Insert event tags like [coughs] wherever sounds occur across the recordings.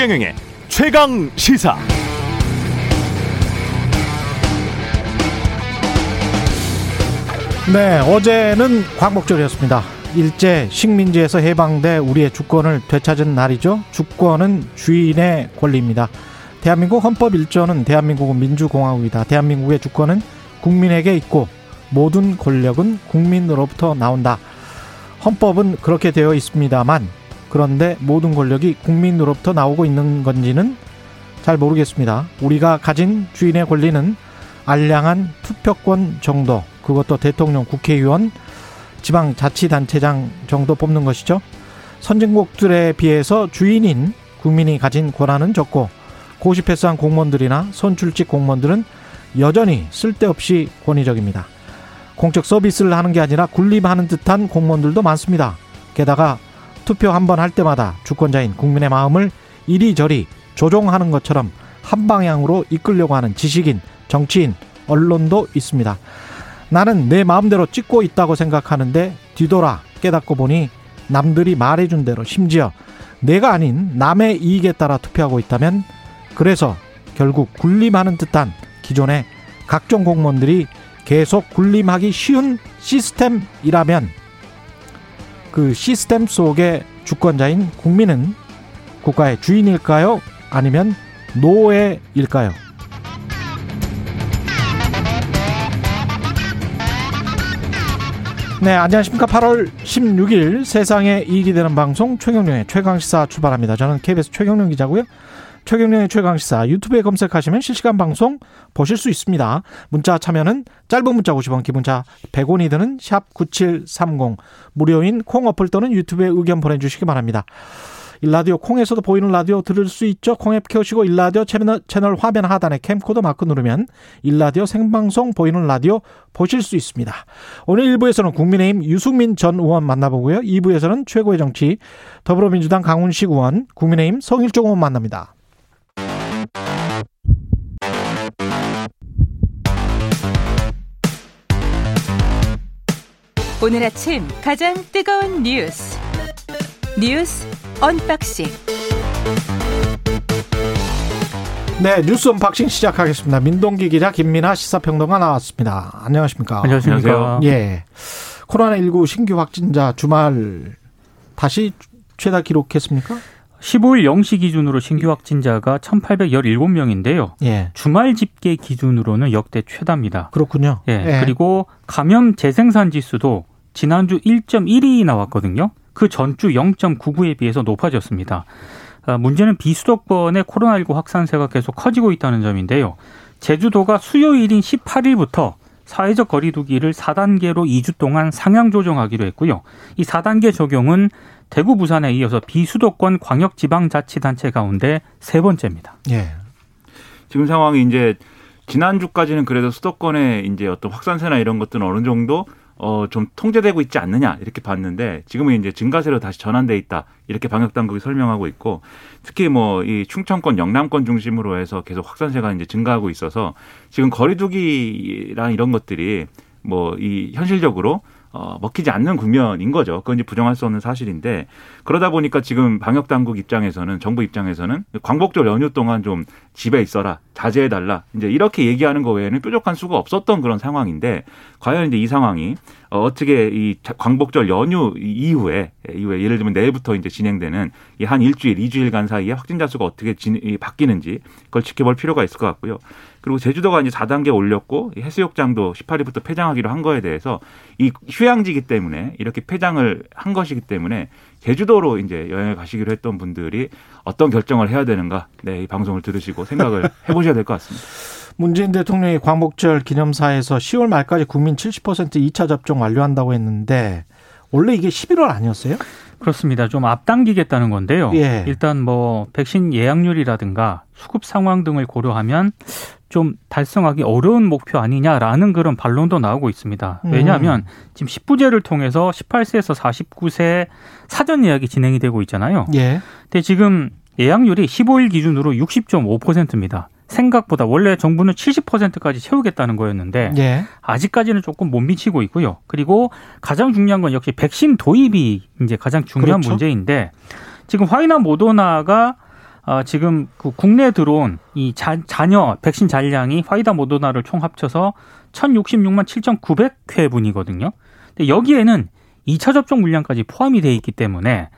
최경영의 최강 시사. 네, 어제는 광복절이었습니다. 일제 식민지에서 해방돼 우리의 주권을 되찾은 날이죠. 주권은 주인의 권리입니다. 대한민국 헌법 1조는 대한민국은 민주공화국이다. 대한민국의 주권은 국민에게 있고 모든 권력은 국민으로부터 나온다. 헌법은 그렇게 되어 있습니다만 그런데 모든 권력이 국민으로부터 나오고 있는 건지는 잘 모르겠습니다. 우리가 가진 주인의 권리는 알량한 투표권 정도, 그것도 대통령, 국회의원, 지방자치단체장 정도 뽑는 것이죠. 선진국들에 비해서 주인인 국민이 가진 권한은 적고 고시 패스한 공무원들이나 선출직 공무원들은 여전히 쓸데없이 권위적입니다. 공적 서비스를 하는 게 아니라 군림하는 듯한 공무원들도 많습니다. 게다가 투표 한 번 할 때마다 주권자인 국민의 마음을 이리저리 조종하는 것처럼 한 방향으로 이끌려고 하는 지식인, 정치인, 언론도 있습니다. 나는 내 마음대로 찍고 있다고 생각하는데 뒤돌아 깨닫고 보니 남들이 말해준 대로 심지어 내가 아닌 남의 이익에 따라 투표하고 있다면 그래서 결국 군림하는 듯한 기존의 각종 공무원들이 계속 군림하기 쉬운 시스템이라면 그 시스템 속의 주권자인 국민은 국가의 주인일까요? 아니면 노예일까요? 네, 안녕하십니까. 8월 16일 세상에 이익이 되는 방송 최경령의 최강시사 출발합니다. 저는 KBS 최경령 기자고요. 최경령의 최강시사 유튜브에 검색하시면 실시간 방송 보실 수 있습니다. 문자 참여는 짧은 문자 50원, 기본자 100원이 드는 샵 9730 무료인 콩 어플 또는 유튜브에 의견 보내주시기 바랍니다. 일라디오 콩에서도 보이는 라디오 들을 수 있죠. 콩앱 켜시고 일라디오 채널, 채널 화면 하단에 캠코더 마크 누르면 일라디오 생방송 보이는 라디오 보실 수 있습니다. 오늘 1부에서는 국민의힘 유승민 전 의원 만나보고요. 2부에서는 최고의 정치 더불어민주당 강훈식 의원, 국민의힘 성일종 의원 만납니다. 오늘 아침 가장 뜨거운 뉴스 뉴스 unboxing 네, 뉴스 unboxing 시작하겠습니다. 민동기 기자 김민아 시사평론가 나왔습니다. 안녕하십니까? 안녕하십니까? 예. 코로나 19 신규 확진자 주말 다시 최다 기록했습니까? 15일 0시 기준으로 신규 확진자가 1,817명인데요. 예. 주말 집계 기준으로는 역대 최다입니다. 그렇군요. 예. 그리고 감염 재생산 지수도 지난주 1.1이 나왔거든요. 그 전주 0.99에 비해서 높아졌습니다. 아, 문제는 비수도권의 코로나19 확산세가 계속 커지고 있다는 점인데요. 제주도가 수요일인 18일부터 사회적 거리두기를 4단계로 2주 동안 상향 조정하기로 했고요. 이 4단계 적용은 대구 부산에 이어서 비수도권 광역지방자치단체 가운데 세 번째입니다. 예. 지금 상황이 이제 지난주까지는 그래도 수도권의 이제 어떤 확산세나 이런 것들은 어느 정도 어, 좀 통제되고 있지 않느냐 이렇게 봤는데 지금은 이제 증가세로 다시 전환돼 있다 이렇게 방역 당국이 설명하고 있고 특히 뭐 이 충청권, 영남권 중심으로 해서 계속 확산세가 이제 증가하고 있어서 지금 거리두기랑 이런 것들이 뭐 이 현실적으로 어, 먹히지 않는 국면인 거죠. 그건 이제 부정할 수 없는 사실인데 그러다 보니까 지금 방역 당국 입장에서는 정부 입장에서는 광복절 연휴 동안 좀 집에 있어라, 자제해 달라. 이제 이렇게 얘기하는 거 외에는 뾰족한 수가 없었던 그런 상황인데 과연 이제 이 상황이 어, 어떻게 이 광복절 연휴 이후에 이후에 예를 들면 내일부터 이제 진행되는 이 한 일주일, 이주일간 사이에 확진자 수가 어떻게 진, 바뀌는지 그걸 지켜볼 필요가 있을 것 같고요. 그리고 제주도가 이제 4단계 올렸고 해수욕장도 18일부터 폐장하기로 한 거에 대해서 이 휴양지기 때문에 이렇게 폐장을 한 것이기 때문에 제주도로 이제 여행을 가시기로 했던 분들이 어떤 결정을 해야 되는가, 네, 이 방송을 들으시고 생각을 [laughs] 해보셔야 될 것 같습니다. 문재인 대통령이 광복절 기념사에서 10월 말까지 국민 70% 2차 접종 완료한다고 했는데 원래 이게 11월 아니었어요? 그렇습니다. 좀 앞당기겠다는 건데요. 예. 일단 뭐 백신 예약률이라든가 수급 상황 등을 고려하면 좀 달성하기 어려운 목표 아니냐라는 그런 반론도 나오고 있습니다. 왜냐하면 지금 10부제를 통해서 18세에서 49세 사전 예약이 진행이 되고 있잖아요. 예. 근데 지금 예약률이 15일 기준으로 60.5%입니다. 생각보다 원래 정부는 70%까지 채우겠다는 거였는데 예. 아직까지는 조금 못 미치고 있고요. 그리고 가장 중요한 건 역시 백신 도입이 이제 가장 중요한 그렇죠. 문제인데 지금 화이나 모더나가 어, 지금 그 국내 들어온 이 자, 자녀 백신 잔량이 화이자 모더나를 총 합쳐서 1,066만 7,900회분이거든요. 근데 여기에는 2차 접종 물량까지 포함이 돼 있기 때문에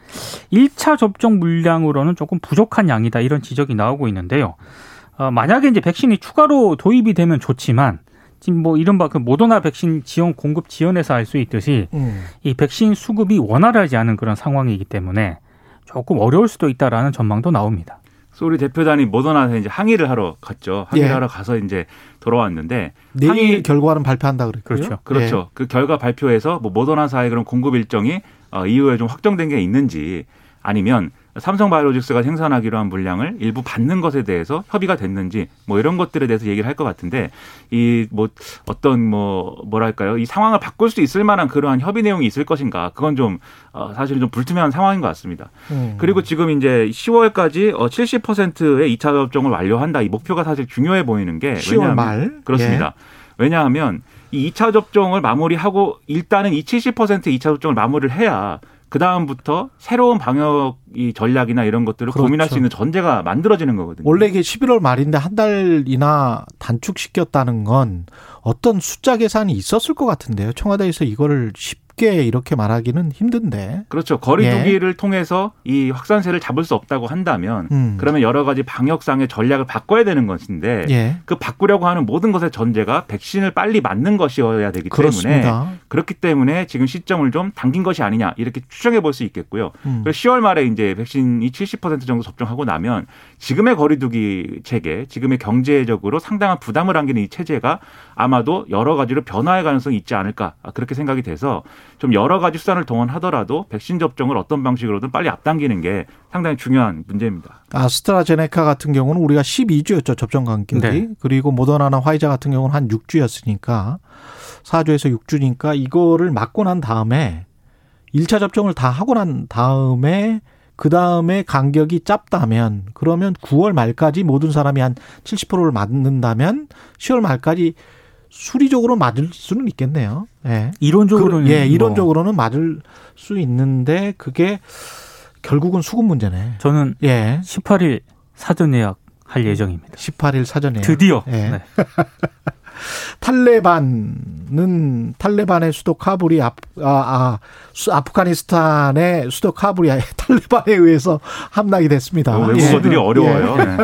1차 접종 물량으로는 조금 부족한 양이다 이런 지적이 나오고 있는데요. 어, 만약에 이제 백신이 추가로 도입이 되면 좋지만 지금 뭐 이른바 그 모더나 백신 지원 공급 지원에서 알 수 있듯이 음. 이 백신 수급이 원활하지 않은 그런 상황이기 때문에 조금 어려울 수도 있다라는 전망도 나옵니다. 소리 대표단이 모더나에 이제 항의를 하러 갔죠. 항의를 예. 하러 가서 이제 돌아왔는데 내일 항의 결과는 발표한다 그랬고요. 그렇죠. 그렇죠. 그 결과 발표에서 뭐 모더나사의 그런 공급 일정이 어, 이후에 좀 확정된 게 있는지 아니면 삼성바이오로직스가 생산하기로 한 물량을 일부 받는 것에 대해서 협의가 됐는지 뭐 이런 것들에 대해서 얘기를 할 것 같은데 이 뭐 어떤 뭐 뭐랄까요 이 상황을 바꿀 수 있을 만한 그러한 협의 내용이 있을 것인가 그건 좀 어, 사실은 좀 불투명한 상황인 것 같습니다. 음. 그리고 지금 이제 10월까지 어 70%의 2차 접종을 완료한다 이 목표가 사실 중요해 보이는 게 10월 왜냐하면 말 그렇습니다. 왜냐하면 이 2차 접종을 마무리하고 일단은 이 70% 2차 접종을 마무리를 해야 그 다음부터 새로운 방역 이 전략이나 이런 것들을 그렇죠. 고민할 수 있는 전제가 만들어지는 거거든요. 원래 이게 11월 말인데 한 달이나 단축시켰다는 건 어떤 숫자 계산이 있었을 것 같은데요. 청와대에서 이거를 쉽 게 이렇게 말하기는 힘든데. 그렇죠. 거리두기를 통해서 이 확산세를 잡을 수 없다고 한다면 음. 그러면 여러 가지 방역상의 전략을 바꿔야 되는 것인데 예. 그 바꾸려고 하는 모든 것의 전제가 백신을 빨리 맞는 것이어야 되기 때문에 그렇습니다. 그렇기 때문에 지금 시점을 좀 당긴 것이 아니냐 이렇게 추정해 볼 수 있겠고요. 음. 그리고 10월 말에 이제 백신이 70% 정도 접종하고 나면 지금의 거리두기 체계, 지금의 경제적으로 상당한 부담을 안기는 이 체제가 아마도 여러 가지로 변화할 가능성이 있지 않을까 아, 그렇게 생각이 돼서 좀 여러 가지 수단을 동원하더라도 백신 접종을 어떤 방식으로든 빨리 앞당기는 게 상당히 중요한 문제입니다. 아스트라제네카 같은 경우는 우리가 12주였죠. 접종 간격이. 네. 그리고 모더나나 화이자 같은 경우는 한 6주였으니까 4주에서 6주니까 이거를 맞고 난 다음에 1차 접종을 다 하고 난 다음에 그 다음에 간격이 짧다면 그러면 9월 말까지 모든 사람이 한 70%를 맞는다면 10월 말까지 수리적으로 맞을 수는 있겠네요. 예. 이론적으로는 그, 예, 뭐 이론적으로는 맞을 수 있는데 그게 결국은 수급 문제네. 저는 예. 18일 사전 예약 할 예정입니다. 18일 사전에 드디어. 예. 네. [laughs] 탈레반은 탈레반의 수도 카불이 아, 아, 아 수- 아프가니스탄의 수도 카불이 [laughs] 탈레반에 의해서 함락이 됐습니다. 어, 외국어들이 예. 어려워요. 네.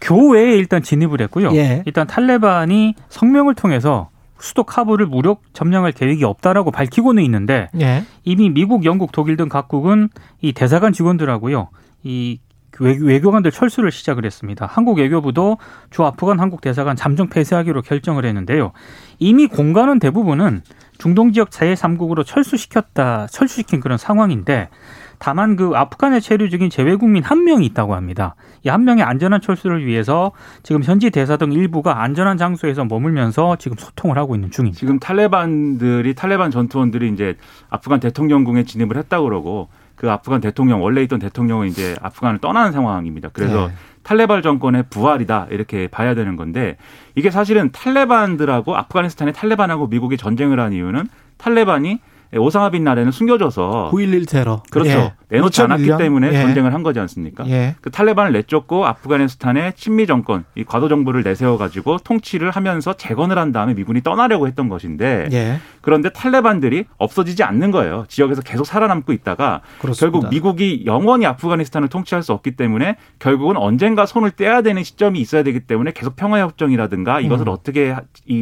교외에 일단 진입을 했고요. 예. 일단 탈레반이 성명을 통해서 수도 카불을 무력 점령할 계획이 없다라고 밝히고는 있는데 예. 이미 미국, 영국, 독일 등 각국은 이 대사관 직원들하고요. 이 외- 외교 관들 철수를 시작을 했습니다. 한국 외교부도 주 아프간 한국 대사관 잠정 폐쇄하기로 결정을 했는데요. 이미 공간은 대부분은 중동 지역 제3국으로 철수시켰다, 철수시킨 그런 상황인데 다만 그 아프간에 체류 중인 재외국민 한 명이 있다고 합니다. 이 한 명의 안전한 철수를 위해서 지금 현지 대사 등 일부가 안전한 장소에서 머물면서 지금 소통을 하고 있는 중입니다. 지금 탈레반들이 탈레반 전투원들이 이제 아프간 대통령궁에 진입을 했다고 그러고 그 아프간 대통령 원래 있던 대통령은 이제 아프간을 떠나는 상황입니다. 그래서 네. 탈레반 정권의 부활이다 이렇게 봐야 되는 건데 이게 사실은 탈레반들하고 아프가니스탄의 탈레반하고 미국이 전쟁을 한 이유는 탈레반이 오사마 빈 라덴을 숨겨줘서 9.11 테러. 그렇죠. 예. 내놓지 않았기 2001년? 때문에 예. 전쟁을 한 거지 않습니까? 예. 그 탈레반을 내쫓고 아프가니스탄의 친미 정권, 이 과도 정부를 내세워 가지고 통치를 하면서 재건을 한 다음에 미군이 떠나려고 했던 것인데 예. 그런데 탈레반들이 없어지지 않는 거예요. 지역에서 계속 살아남고 있다가 그렇습니다. 결국 미국이 영원히 아프가니스탄을 통치할 수 없기 때문에 결국은 언젠가 손을 떼야 되는 시점이 있어야 되기 때문에 계속 평화 협정이라든가 이것을 음. 어떻게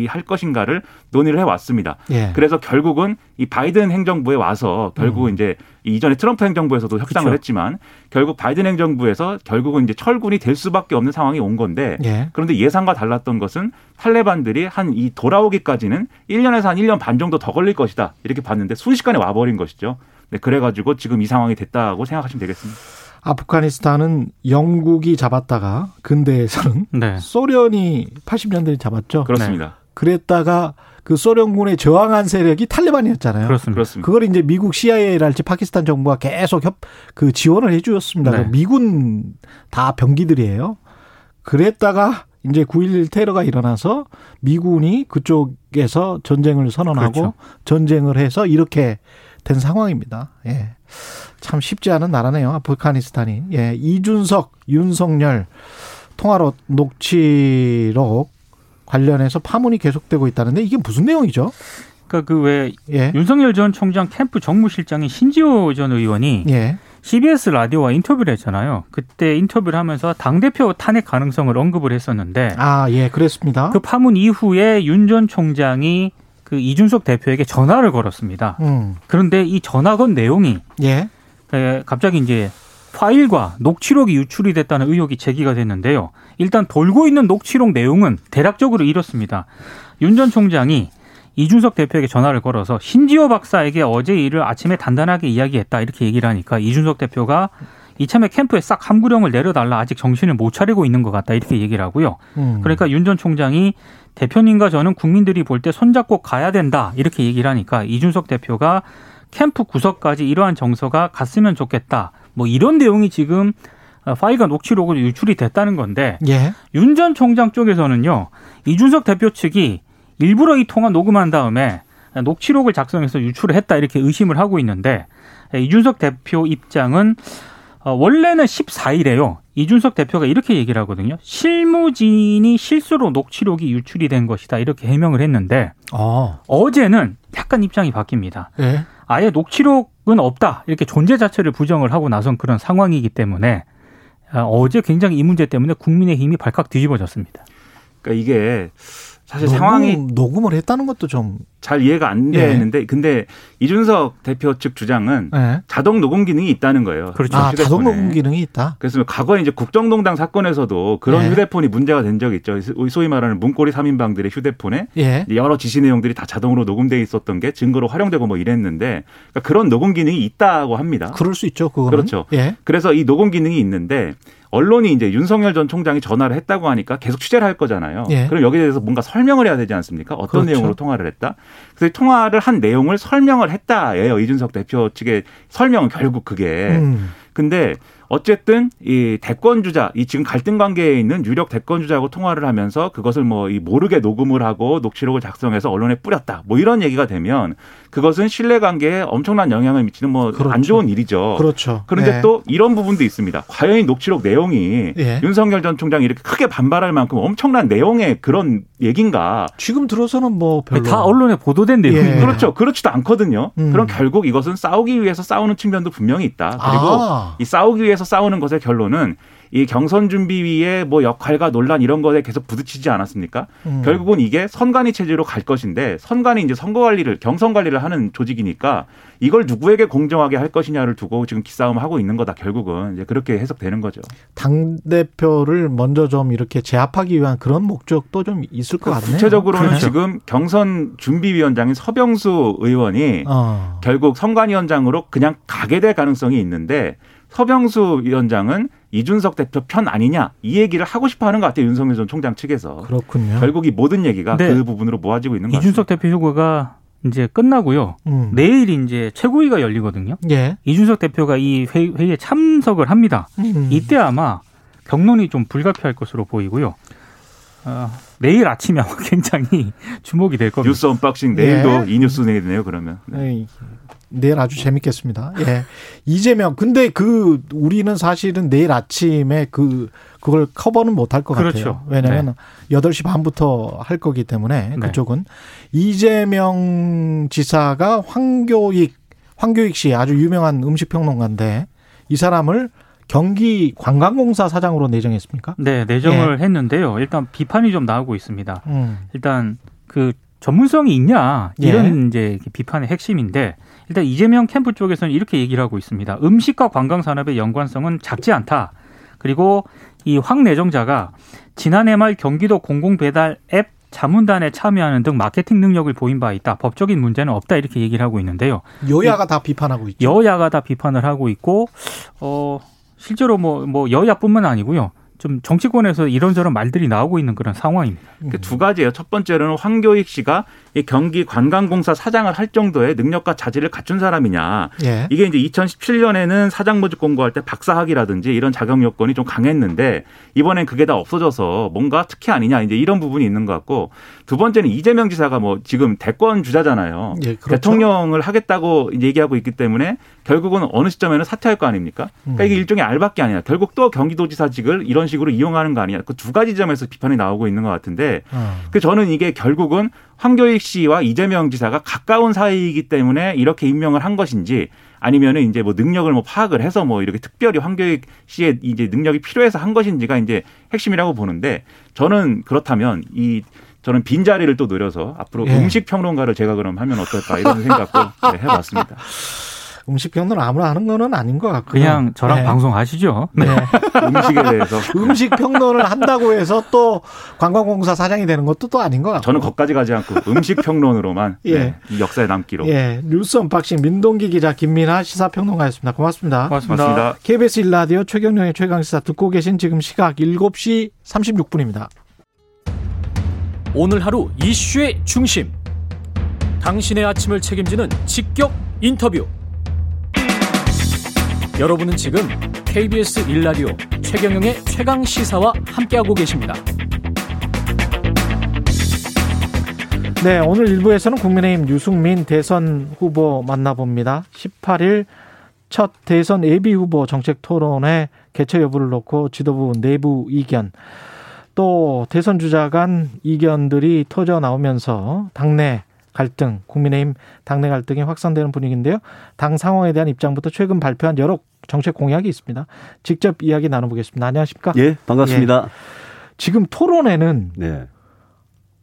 할 것인가를 논의를 해 왔습니다. 예. 그래서 결국은 이 바이든 행정부에 와서 결국 은 이제 이전에 트럼프 행정부에서도 협상을 음. 그쵸. 했지만 결국 바이든 행정부에서 결국은 이제 철군이 될 수밖에 없는 상황이 온 건데 예. 그런데 예상과 달랐던 것은 탈레반들이 한 이 돌아오기까지는 1년에서 한 1년 반 정도 더 걸릴 것이다. 이렇게 봤는데 순식간에 와버린 것이죠. 네, 그래가지고 지금 이 상황이 됐다고 생각하시면 되겠습니다. 아프가니스탄은 영국이 잡았다가 근대에서는 네. 소련이 80년대에 잡았죠. 그렇습니다. 그랬다가 그 소련군에 저항한 세력이 탈레반이었잖아요. 그렇습니다. 그렇습니다. 그걸 이제 미국 CIA랄지 파키스탄 정부가 계속 협, 그 지원을 해주었습니다. 네. 미군 다 병기들이에요. 그랬다가 이제 9.11 테러가 일어나서 미군이 그쪽에서 전쟁을 선언하고 그렇죠. 전쟁을 해서 이렇게 된 상황입니다. 예. 참 쉽지 않은 나라네요. 아프가니스탄이. 예. 이준석, 윤석열 통화로 녹취록 관련해서 파문이 계속되고 있다는데 이게 무슨 내용이죠? 그러니까 그왜 예. 윤석열 전 총장 캠프 정무실장인 신지호 전 의원이 예. CBS 라디오와 인터뷰를 했잖아요. 그때 인터뷰를 하면서 당 대표 탄핵 가능성을 언급을 했었는데 아, 예, 그랬습니다. 그 파문 이후에 윤 전 총장이 그 이준석 대표에게 전화를 걸었습니다. 음. 그런데 이 전화 건 내용이 예. 에, 갑자기 이제 파일과 녹취록이 유출이 됐다는 의혹이 제기가 됐는데요. 일단 돌고 있는 녹취록 내용은 대략적으로 이렇습니다. 윤 전 총장이 이준석 대표에게 전화를 걸어서 신지호 박사에게 어제 일을 아침에 단단하게 이야기했다 이렇게 얘기를 하니까 이준석 대표가 이참에 캠프에 싹 함구령을 내려달라 아직 정신을 못 차리고 있는 것 같다 이렇게 얘기를 하고요. 음. 그러니까 윤 전 총장이 대표님과 저는 국민들이 볼 때 손잡고 가야 된다 이렇게 얘기를 하니까 이준석 대표가 캠프 구석까지 이러한 정서가 갔으면 좋겠다. 뭐 이런 내용이 지금 어, 파일과 녹취록으로 유출이 됐다는 건데 예. 윤전 총장 쪽에서는요 이준석 대표 측이 일부러 이 통화 녹음한 다음에 녹취록을 작성해서 유출을 했다 이렇게 의심을 하고 있는데 이준석 대표 입장은 어, 원래는 14일에요. 이준석 대표가 이렇게 얘기를 하거든요. 실무진이 실수로 녹취록이 유출이 된 것이다 이렇게 해명을 했는데 어. 어제는 약간 입장이 바뀝니다. 예. 아예 녹취록은 없다 이렇게 존재 자체를 부정을 하고 나선 그런 상황이기 때문에 아, 어제 굉장히 이 문제 때문에 국민의힘이 발칵 뒤집어졌습니다. 그러니까 이게 사실 녹음, 상황이 녹음을 했다는 것도 좀 잘 이해가 안 예. 되는데 근데 이준석 대표 측 주장은 예. 자동 녹음 기능이 있다는 거예요. 그렇죠. 아, 휴대폰에. 자동 녹음 기능이 있다. 그래서 과거에 이제 국정농단 사건에서도 그런 예. 휴대폰이 문제가 된 적이 있죠. 소위 말하는 문고리 3인방들의 휴대폰에 예. 여러 지시 내용들이 다 자동으로 녹음돼 있었던 게 증거로 활용되고 뭐 이랬는데 그러니까 그런 녹음 기능이 있다고 합니다. 그럴 수 있죠. 그거는. 그렇죠. 예. 그래서 이 녹음 기능이 있는데 언론이 이제 윤석열 전 총장이 전화를 했다고 하니까 계속 취재를 할 거잖아요. 예. 그럼 여기에 대해서 뭔가 설명을 해야 되지 않습니까? 어떤 그렇죠. 내용으로 통화를 했다? 그래서 통화를 한 내용을 설명을 했다예요. 이준석 대표 측의 설명은 결국 그게. 음. 근데 어쨌든 이 대권 주자, 이 지금 갈등 관계에 있는 유력 대권 주자하고 통화를 하면서 그것을 뭐 이 모르게 녹음을 하고 녹취록을 작성해서 언론에 뿌렸다. 뭐 이런 얘기가 되면 그것은 신뢰 관계에 엄청난 영향을 미치는 뭐안 그렇죠. 좋은 일이죠. 그렇죠. 그런데 예. 또 이런 부분도 있습니다. 과연 이 녹취록 내용이 예. 윤석열 전 총장이 이렇게 크게 반발할 만큼 엄청난 내용의 그런 얘기인가? 지금 들어서는 뭐 별로 다 언론에 보도된 예. 내용입니다. 그렇죠. 그렇지도 않거든요. 음. 그럼 결국 이것은 싸우기 위해서 싸우는 측면도 분명히 있다. 그리고 아. 이 싸우기 위해서 싸우는 것의 결론은 이 경선 준비위의 뭐 역할과 논란 이런 것에 계속 부딪히지 않았습니까? 음. 결국은 이게 선관위 체제로 갈 것인데 선관위 이제 선거 관리를 경선 관리를 하는 조직이니까 이걸 누구에게 공정하게 할 것이냐를 두고 지금 기싸움을 하고 있는 거다. 결국은 이제 그렇게 해석되는 거죠. 당 대표를 먼저 좀 이렇게 제압하기 위한 그런 목적도 좀 있을 것 같네요. 구체적으로는 그렇죠. 지금 경선 준비위원장인 서병수 의원이 어. 결국 선관위원장으로 그냥 가게 될 가능성이 있는데 서병수 위원장은 이준석 대표 편 아니냐 이 얘기를 하고 싶어 하는 것 같아요 윤석열 전 총장 측에서 그렇군요. 결국 이 모든 얘기가 네. 그 부분으로 모아지고 있는 것 이준석 같습니다. 대표 휴가가 이제 끝나고요. 음. 내일 이제 최고위가 열리거든요. 예. 이준석 대표가 이 회의, 회의에 참석을 합니다. 음. 이때 아마 격론이 좀 불가피할 것으로 보이고요. 어, 내일 아침에 아마 [laughs] 굉장히 주목이 될 겁니다. 뉴스 unboxing 내일도 예. 이 뉴스 내겠네요 그러면 네. 내일 아주 재밌겠습니다. 예. 이재명 근데 그 우리는 사실은 내일 아침에 그 그걸 커버는 못할 것 그렇죠. 같아요. 왜냐하면 여 8시 반부터 할 거기 때문에 네. 그쪽은 이재명 지사가 황교익 황교익 씨 아주 유명한 음식 평론가인데 이 사람을 경기 관광공사 사장으로 내정했습니까? 네, 내정을 했는데요. 일단 비판이 좀 나오고 있습니다. 음. 일단 그 전문성이 있냐 이런 예. 이제 비판의 핵심인데 일단 이재명 캠프 쪽에서는 이렇게 얘기를 하고 있습니다. 음식과 관광 산업의 연관성은 작지 않다. 그리고 이 황 내정자가 지난해 말 경기도 공공배달 앱 자문단에 참여하는 등 마케팅 능력을 보인 바 있다. 법적인 문제는 없다. 이렇게 얘기를 하고 있는데요. 여야가 다 비판하고 있죠. 여야가 다 비판을 하고 있고 어 실제로 뭐 뭐 여야뿐만 아니고요. 좀 정치권에서 이런저런 말들이 나오고 있는 그런 상황입니다. 그두 가지예요. 첫 번째로는 황교익 씨가 이 경기 관광공사 사장을 할 정도의 능력과 자질을 갖춘 사람이냐. 예. 이게 이제 2017년에는 사장 모집 공고할 때 박사학이라든지 이런 자격 요건이 좀 강했는데 이번엔 그게 다 없어져서 뭔가 특혜 아니냐 이제 이런 부분이 있는 것 같고 두 번째는 이재명 지사가 뭐 지금 대권 주자잖아요. 예, 그렇죠. 대통령을 하겠다고 얘기하고 있기 때문에 결국은 어느 시점에는 사퇴할 거 아닙니까? 그러니까 이게 음. 일종의 알밖에 아니야. 결국 또 경기도지사직을 이런 식으로 이용하는 거 아니야. 그두 가지 점에서 비판이 나오고 있는 것 같은데 어. 그 저는 이게 결국은 황교익 씨와 이재명 지사가 가까운 사이이기 때문에 이렇게 임명을 한 것인지 아니면은 이제 뭐 능력을 뭐 파악을 해서 뭐 이렇게 특별히 황교익 씨의 이제 능력이 필요해서 한 것인지가 이제 핵심이라고 보는데 저는 그렇다면 이 저는 빈자리를 또 노려서 앞으로 예. 음식 평론가를 제가 그럼 하면 어떨까 이런 생각도 [laughs] 네, 해봤습니다. 음식 평론 아무나 하는 거는 아닌 것 같고요. 그냥 저랑 네. 방송하시죠. 네. [laughs] 음식에 대해서 음식 평론을 한다고 해서 또 관광공사 사장이 되는 것도 또 아닌 것 같고. 저는 거기까지 가지 않고 음식 평론으로만 [laughs] 예. 네, 이 역사에 남기로. 예. 뉴스 unboxing 민동기 기자 김민아 시사평론가였습니다. 고맙습니다. 고맙습니다. 고맙습니다. KBS 일라디오 최경영의 최강시사 듣고 계신 지금 시각 7시 36분입니다. 오늘 하루 이슈의 중심. 당신의 아침을 책임지는 직격 인터뷰. 여러분은 지금 KBS 일라디오 최경영의 최강 시사와 함께하고 계십니다. 네, 오늘 1부에서는 국민의힘 유승민 대선 후보 만나봅니다. 18일 첫 대선 예비 후보 정책 토론회 개최 여부를 놓고 지도부 내부 이견 또 대선 주자 간 이견들이 터져 나오면서 당내 갈등, 국민의힘 당내 갈등이 확산되는 분위기인데요. 당 상황에 대한 입장부터 최근 발표한 여러 정책 공약이 있습니다. 직접 이야기 나눠보겠습니다. 안녕하십니까? 예, 반갑습니다. 예. 지금 토론회는 네.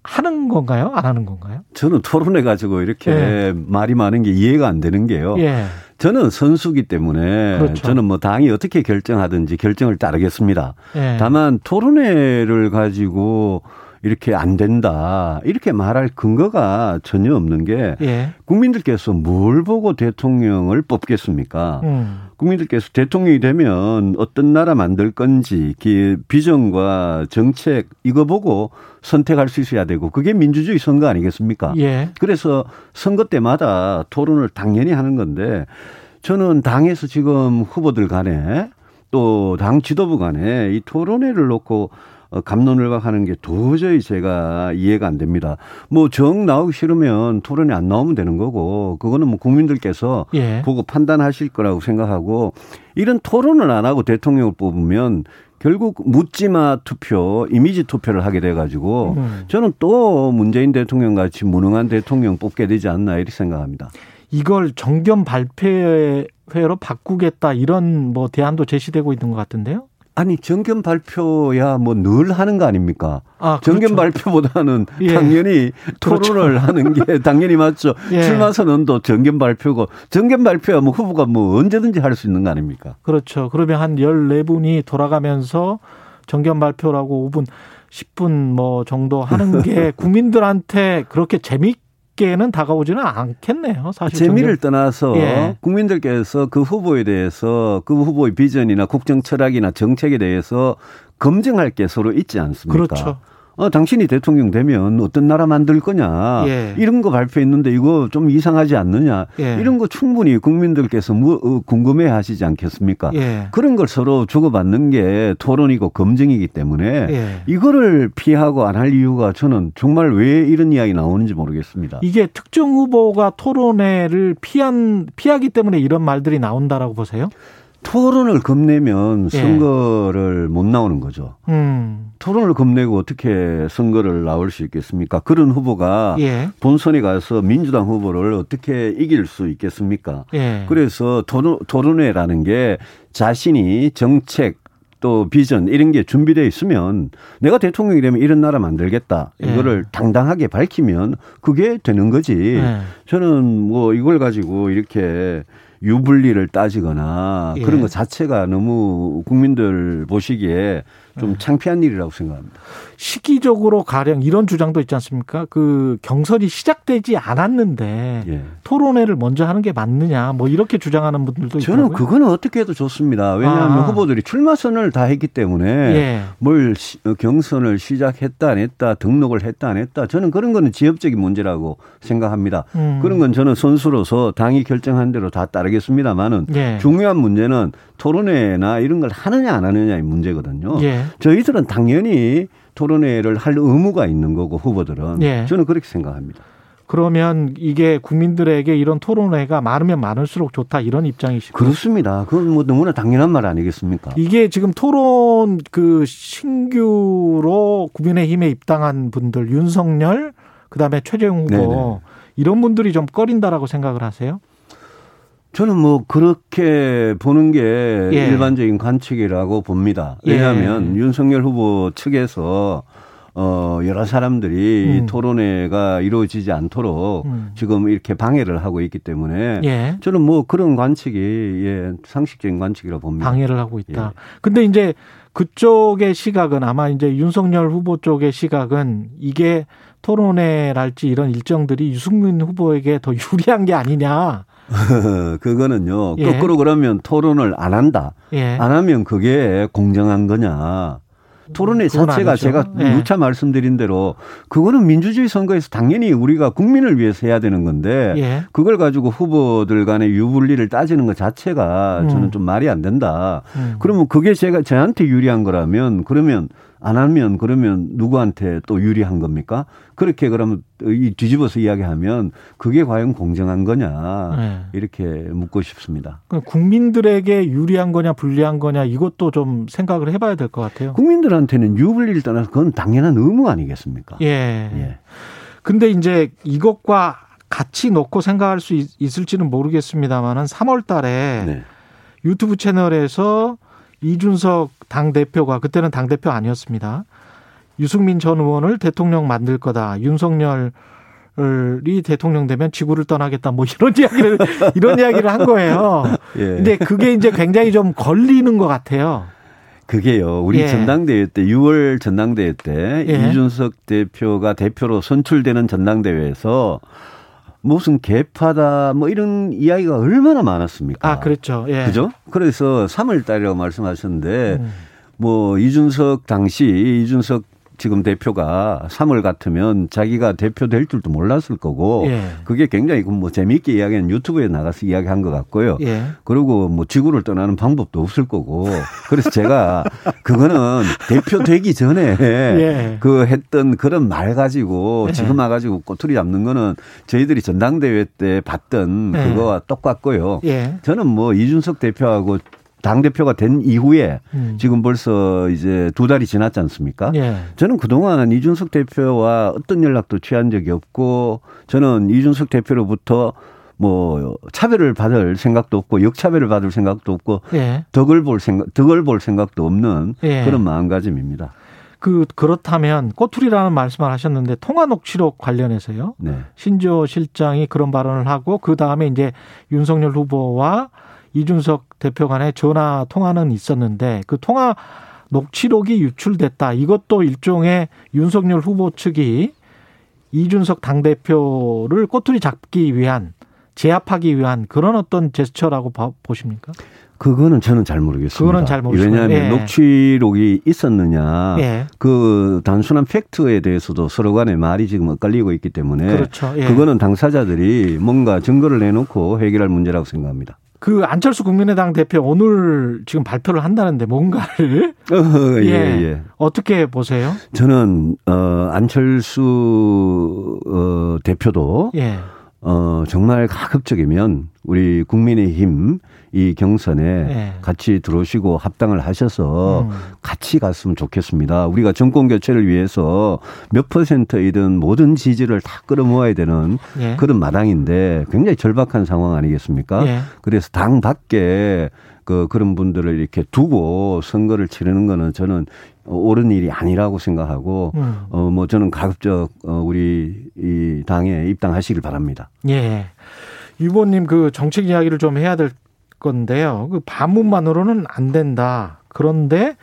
하는 건가요? 안 하는 건가요? 저는 토론회 가지고 이렇게 예. 말이 많은 게 이해가 안 되는 게요. 예. 저는 선수기 때문에 그렇죠. 저는 뭐 당이 어떻게 결정하든지 결정을 따르겠습니다. 예. 다만 토론회를 가지고 이렇게 안 된다. 이렇게 말할 근거가 전혀 없는 게 예. 국민들께서 뭘 보고 대통령을 뽑겠습니까? 음. 국민들께서 대통령이 되면 어떤 나라 만들 건지 그 비전과 정책 이거 보고 선택할 수 있어야 되고 그게 민주주의 선거 아니겠습니까? 예. 그래서 선거 때마다 토론을 당연히 하는 건데 저는 당에서 지금 후보들 간에 또 당 지도부 간에 이 토론회를 놓고 어, 감론을박하는 게 도저히 제가 이해가 안 됩니다. 뭐 정 나오기 싫으면 토론이 안 나오면 되는 거고 그거는 뭐 국민들께서 예. 보고 판단하실 거라고 생각하고 이런 토론을 안 하고 대통령을 뽑으면 결국 묻지마 투표, 이미지 투표를 하게 돼가지고 음. 저는 또 문재인 대통령 같이 무능한 대통령 뽑게 되지 않나 이렇게 생각합니다. 이걸 정견 발표회로 바꾸겠다 이런 뭐 대안도 제시되고 있는 것 같은데요? 아니 정견 발표야 뭐 늘 하는 거 아닙니까? 아, 그렇죠. 정견 발표보다는 [laughs] 예. 당연히 그렇죠. 토론을 하는 게 [laughs] 당연히 맞죠. 예. 출마 선언도 정견 발표고 정견 발표야 뭐 후보가 뭐 언제든지 할 수 있는 거 아닙니까? 그렇죠. 그러면 한 14분이 돌아가면서 정견 발표라고 5분 10분 뭐 정도 하는 게 [laughs] 국민들한테 그렇게 재밌 쉽게는 다가오지는 않겠네요. 사실 재미를 떠나서 예. 국민들께서 그 후보에 대해서 그 후보의 비전이나 국정 철학이나 정책에 대해서 검증할 게 서로 있지 않습니까? 그렇죠. 어, 당신이 대통령 되면 어떤 나라 만들 거냐. 예. 이런 거 발표했는데 이거 좀 이상하지 않느냐. 예. 이런 거 충분히 국민들께서 뭐, 어, 궁금해 하시지 않겠습니까? 예. 그런 걸 서로 주고받는 게 토론이고 검증이기 때문에 예. 이거를 피하고 안 할 이유가 저는 정말 왜 이런 이야기 나오는지 모르겠습니다. 이게 특정 후보가 토론회를 피한, 피하기 때문에 이런 말들이 나온다라고 보세요? 토론을 겁내면 예. 선거를 예. 못 나오는 거죠. 음. 토론을 겁내고 어떻게 선거를 나올 수 있겠습니까? 그런 후보가 예. 본선에 가서 민주당 후보를 어떻게 이길 수 있겠습니까? 예. 그래서 토론, 토론회라는 게 자신이 정책 또 비전 이런 게 준비되어 있으면 내가 대통령이 되면 이런 나라 만들겠다 예. 이거를 당당하게 밝히면 그게 되는 거지. 저는 뭐 이걸 가지고 이렇게 유불리를 따지거나 예. 그런 것 자체가 너무 국민들 보시기에 좀 네. 창피한 일이라고 생각합니다. 시기적으로 가령 이런 주장도 있지 않습니까? 그 경선이 시작되지 않았는데 예. 토론회를 먼저 하는 게 맞느냐 뭐 이렇게 주장하는 분들도 저는 있더라고요. 그거는 어떻게 해도 좋습니다. 왜냐하면 아. 후보들이 출마선을 다 했기 때문에 예. 뭘 시, 어, 경선을 시작했다 안 했다 등록을 했다 안 했다 저는 그런 거는 지역적인 문제라고 생각합니다. 음. 그런 건 저는 선수로서 당이 결정한 대로 다 따르겠습니다만은 예. 중요한 문제는 토론회나 이런 걸 하느냐 안 하느냐의 문제거든요. 예. 저희들은 당연히 토론회를 할 의무가 있는 거고 후보들은 예. 저는 그렇게 생각합니다. 그러면 이게 국민들에게 이런 토론회가 많으면 많을수록 좋다 이런 입장이시고 그렇습니다. 그건 뭐 너무나 당연한 말 아니겠습니까? 이게 지금 토론 그 신규로 국민의힘에 입당한 분들 윤석열 그다음에 최재형 후보 네네. 이런 분들이 좀 꺼린다라고 생각을 하세요? 저는 뭐 그렇게 보는 게 예. 일반적인 관측이라고 봅니다. 예. 왜냐하면 예. 윤석열 후보 측에서 어 여러 사람들이 음. 토론회가 이루어지지 않도록 음. 지금 이렇게 방해를 하고 있기 때문에 예. 저는 뭐 그런 관측이 예 상식적인 관측이라고 봅니다. 방해를 하고 있다. 예. 근데 이제 그쪽의 시각은 아마 이제 윤석열 후보 쪽의 시각은 이게 토론회랄지 이런 일정들이 유승민 후보에게 더 [laughs] 유리한 게 아니냐. [laughs] 그거는요. 예. 거꾸로 그러면 토론을 안 한다. 예. 안 하면 그게 공정한 거냐. 토론회 자체가 아니죠. 제가 예. 누차 말씀드린 대로 그거는 민주주의 선거에서 당연히 우리가 국민을 위해서 해야 되는 건데 예. 그걸 가지고 후보들 간의 유불리를 따지는 것 자체가 음. 저는 좀 말이 안 된다. 음. 그러면 그게 제가 저한테 유리한 거라면 그러면 안 하면 그러면 누구한테 또 유리한 겁니까? 그렇게 그러면 이 뒤집어서 이야기하면 그게 과연 공정한 거냐 네. 이렇게 묻고 싶습니다. 국민들에게 유리한 거냐 불리한 거냐 이것도 좀 생각을 해봐야 될 것 같아요. 국민들한테는 유불리를 떠나서 그건 당연한 의무 아니겠습니까? 예. 예. 근데 이제 이것과 같이 놓고 생각할 수 있, 을지는 모르겠습니다만은 3월 달에 네. 유튜브 채널에서 이준석 당 대표가 그때는 당 대표 아니었습니다. 유승민 전 의원을 대통령 만들 거다. 윤석열 이 대통령 되면 지구를 떠나겠다 뭐 이런 [laughs] 이야기를 이런 이야기를 한 거예요. [laughs] 예. 근데 그게 이제 굉장히 좀 걸리는 것 같아요. 그게요. 우리 예. 전당대회 때 6월 전당대회 때 예. 이준석 대표가 대표로 선출되는 전당대회에서 무슨 개파다 뭐 이런 이야기가 얼마나 많았습니까? 아, 그렇죠. 예. 그죠? 그래서 3월 달이라고 말씀하셨는데 음. 뭐 이준석 당시 이준석 지금 대표가 3월 같으면 자기가 대표 될 줄도 몰랐을 거고 예. 그게 굉장히 뭐 재미있게 이야기는 유튜브에 나가서 이야기한 것 같고요. 예. 그리고 뭐 지구를 떠나는 방법도 없을 거고 그래서 제가 [laughs] 그거는 대표 되기 전에 예. 그 했던 그런 말 가지고 예. 지금 와가지고 꼬투리 잡는 거는 저희들이 전당대회 때 봤던 예. 그거와 똑같고요. 예. 저는 뭐 이준석 대표하고 당 대표가 된 이후에 음. 지금 벌써 이제 두 달이 지났지 않습니까? 예. 저는 그동안 이준석 대표와 어떤 연락도 취한 적이 없고 저는 이준석 대표로부터 뭐 차별을 받을 생각도 없고 역차별을 받을 생각도 없고 예. 덕을 볼 생각 덕을 볼 생각도 없는 예. 그런 마음가짐입니다. 그 그렇다면 꼬투리라는 말씀을 하셨는데 통화 녹취록 관련해서요. 네. 신조 실장이 그런 발언을 하고 그 다음에 이제 윤석열 후보와 이준석 대표 간의 전화 통화는 있었는데 그 통화 녹취록이 유출됐다. 이것도 일종의 윤석열 후보 측이 이준석 당대표를 꼬투리 잡기 위한 제압하기 위한 그런 어떤 제스처라고 보십니까? 그거는 저는 잘 모르겠습니다. 그거는 잘 모르겠습니다. 왜냐하면 예. 녹취록이 있었느냐, 예. 그 단순한 팩트에 대해서도 서로 간에 말이 지금 엇갈리고 있기 때문에 그렇죠. 예. 그거는 당사자들이 뭔가 증거를 내놓고 해결할 문제라고 생각합니다. 그 안철수 국민의당 대표 오늘 지금 발표를 한다는데 뭔가를 [laughs] 어, 예, 예, 예. 어떻게 보세요? 저는 어 안철수 어 대표도 예. 어 정말 가급적이면 우리 국민의힘 이 경선에 네. 같이 들어오시고 합당을 하셔서 음. 같이 갔으면 좋겠습니다. 우리가 정권 교체를 위해서 몇 퍼센트이든 모든 지지를 다 끌어모아야 되는 네. 그런 마당인데 굉장히 절박한 상황 아니겠습니까? 네. 그래서 당 밖에 그 그런 분들을 이렇게 두고 선거를 치르는 거는 저는 옳은 일이 아니라고 생각하고 음. 어뭐 저는 가급적 어 우리 이 당에 입당하시길 바랍니다. 예. 유보님 그 정책 이야기를 좀 해야 될 건데요. 그 반문만으로는 안 된다. 그런데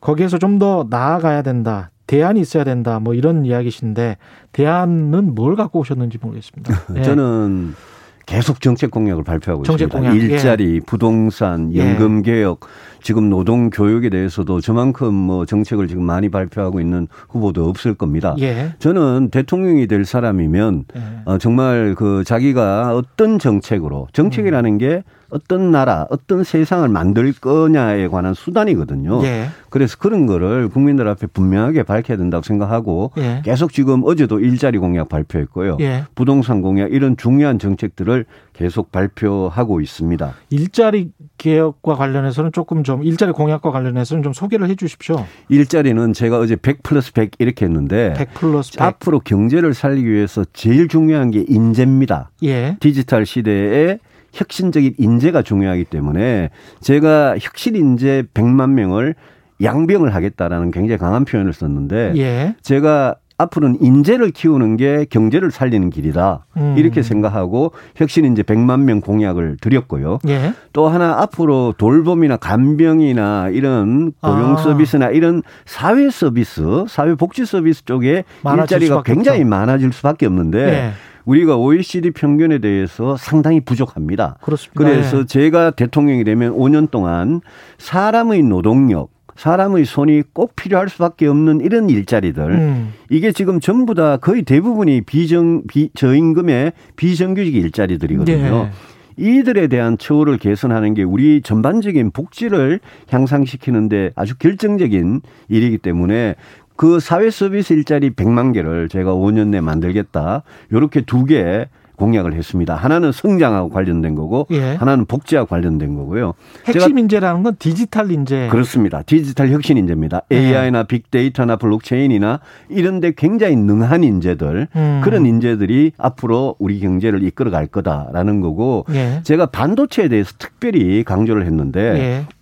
거기에서 좀 더 나아가야 된다. 대안이 있어야 된다. 뭐 이런 이야기신데 대안은 뭘 갖고 오셨는지 모르겠습니다. 네. [laughs] 저는 계속 정책 공약을 발표하고 정책 있습니다. 공약. 일자리, 예. 부동산, 연금 개혁, 지금 노동 교육에 대해서도 저만큼 뭐 정책을 지금 많이 발표하고 있는 후보도 없을 겁니다. 예. 저는 대통령이 될 사람이면 예. 어, 정말 그 자기가 어떤 정책으로 정책이라는 음. 게 어떤 나라, 어떤 세상을 만들 거냐에 관한 수단이거든요. 예. 그래서 그런 거를 국민들 앞에 분명하게 밝혀야 된다고 생각하고 예. 계속 지금 어제도 일자리 공약 발표했고요. 예. 부동산 공약 이런 중요한 정책들을 계속 발표하고 있습니다. 일자리 개혁과 관련해서는 조금 좀 일자리 공약과 관련해서는 좀 소개를 해 주십시오. 일자리는 제가 어제 100 플러스 100 이렇게 했는데 100 플러스 100. 앞으로 경제를 살리기 위해서 제일 중요한 게 인재입니다. 예. 디지털 시대에 혁신적인 인재가 중요하기 때문에 제가 혁신 인재 100만 명을 양병을 하겠다라는 굉장히 강한 표현을 썼는데 예. 제가 앞으로는 인재를 키우는 게 경제를 살리는 길이다. 음. 이렇게 생각하고 혁신 인재 100만 명 공약을 드렸고요. 예. 또 하나 앞으로 돌봄이나 간병이나 이런 고용 아. 서비스나 이런 사회 서비스, 사회 복지 서비스 쪽에 일자리가 굉장히 없죠. 많아질 수밖에 없는데 예. 우리가 OECD 평균에 대해서 상당히 부족합니다. 그렇습니다. 그래서 예. 제가 대통령이 되면 5년 동안 사람의 노동력, 사람의 손이 꼭 필요할 수밖에 없는 이런 일자리들 음. 이게 지금 전부 다 거의 대부분이 비정 비 저임금의 비정규직 일자리들이거든요. 예. 이들에 대한 처우를 개선하는 게 우리 전반적인 복지를 향상시키는데 아주 결정적인 일이기 때문에 그 사회 서비스 일자리 100만 개를 제가 5년 내에 만들겠다. 요렇게 두 개 공약을 했습니다. 하나는 성장하고 관련된 거고 예. 하나는 복지와 관련된 거고요. 핵심 인재라는 건 디지털 인재. 그렇습니다. 디지털 혁신 인재입니다. 네. AI나 빅데이터나 블록체인이나 이런 데 굉장히 능한 인재들, 음. 그런 인재들이 앞으로 우리 경제를 이끌어 갈 거다라는 거고 예. 제가 반도체에 대해서 특별히 강조를 했는데 예.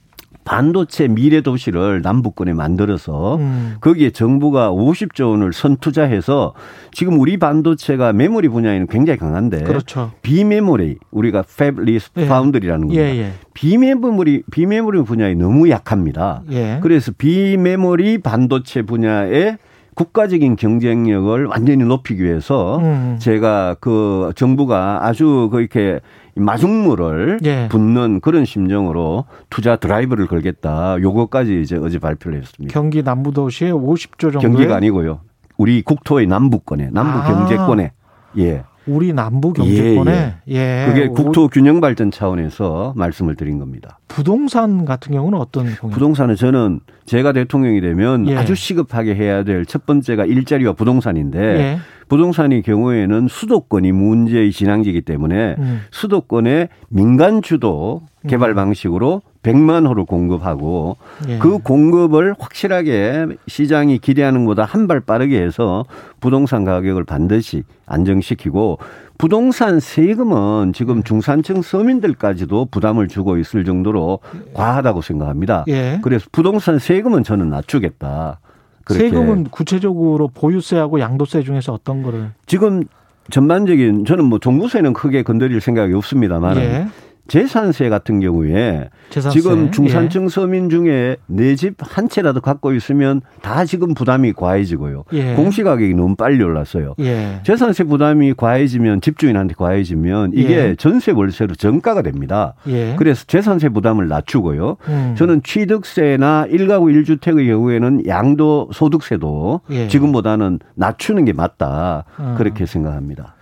반도체 미래 도시를 남부권에 만들어서 음. 거기에 정부가 50조 원을 선투자해서 지금 우리 반도체가 메모리 분야에는 굉장히 강한데 그렇죠. 비메모리 우리가 팹리스 예. foundry라는 겁니다. 예, 예. 비메모리 비메모리 분야에 너무 약합니다. 예. 그래서 비메모리 반도체 분야에 국가적인 경쟁력을 완전히 높이기 위해서 음. 제가 그 정부가 아주 그 이렇게 마중물을 예. 붓는 그런 심정으로 투자 드라이브를 걸겠다. 요거까지 이제 어제 발표를 했습니다. 경기 남부도시에 50조 정도의 경기가 아니고요. 우리 국토의 남부권에 남부 아. 경제권에 예. 우리 남부 경제권에 예. 그게 오- 국토 균형 발전 차원에서 말씀을 드린 겁니다. 부동산 같은 경우는 어떤 공약? 부동산은 저는 제가 대통령이 되면 예. 아주 시급하게 해야 될 첫 번째가 일자리와 부동산인데 예. 부동산의 경우에는 수도권이 문제의 진앙지이기 때문에 음. 수도권에 민간 주도 개발 방식으로 100만 호를 공급하고 예. 그 공급을 확실하게 시장이 기대하는 것보다 한 발 빠르게 해서 부동산 가격을 반드시 안정시키고 부동산 세금은 지금 중산층 서민들까지도 부담을 주고 있을 정도로 과하다고 생각합니다. 예. 그래서 부동산 세금은 저는 낮추겠다. 그렇게. 세금은 구체적으로 보유세하고 양도세 중에서 어떤 거를 지금 전반적인 저는 뭐 종부세는 크게 건드릴 생각이 없습니다만 예. 재산세 같은 경우에 재산세. 지금 중산층 서민 중에 내 집 한 채라도 갖고 있으면 다 지금 부담이 과해지고요. 예. 공시가격이 너무 빨리 올랐어요. 예. 재산세 부담이 과해지면 집주인한테 과해지면 이게 예. 전세 월세로 전가가 됩니다. 예. 그래서 재산세 부담을 낮추고요. 음. 저는 취득세나 일가구일주택의 경우에는 양도 소득세도 예. 지금보다는 낮추는 게 맞다. 어. 그렇게 생각합니다.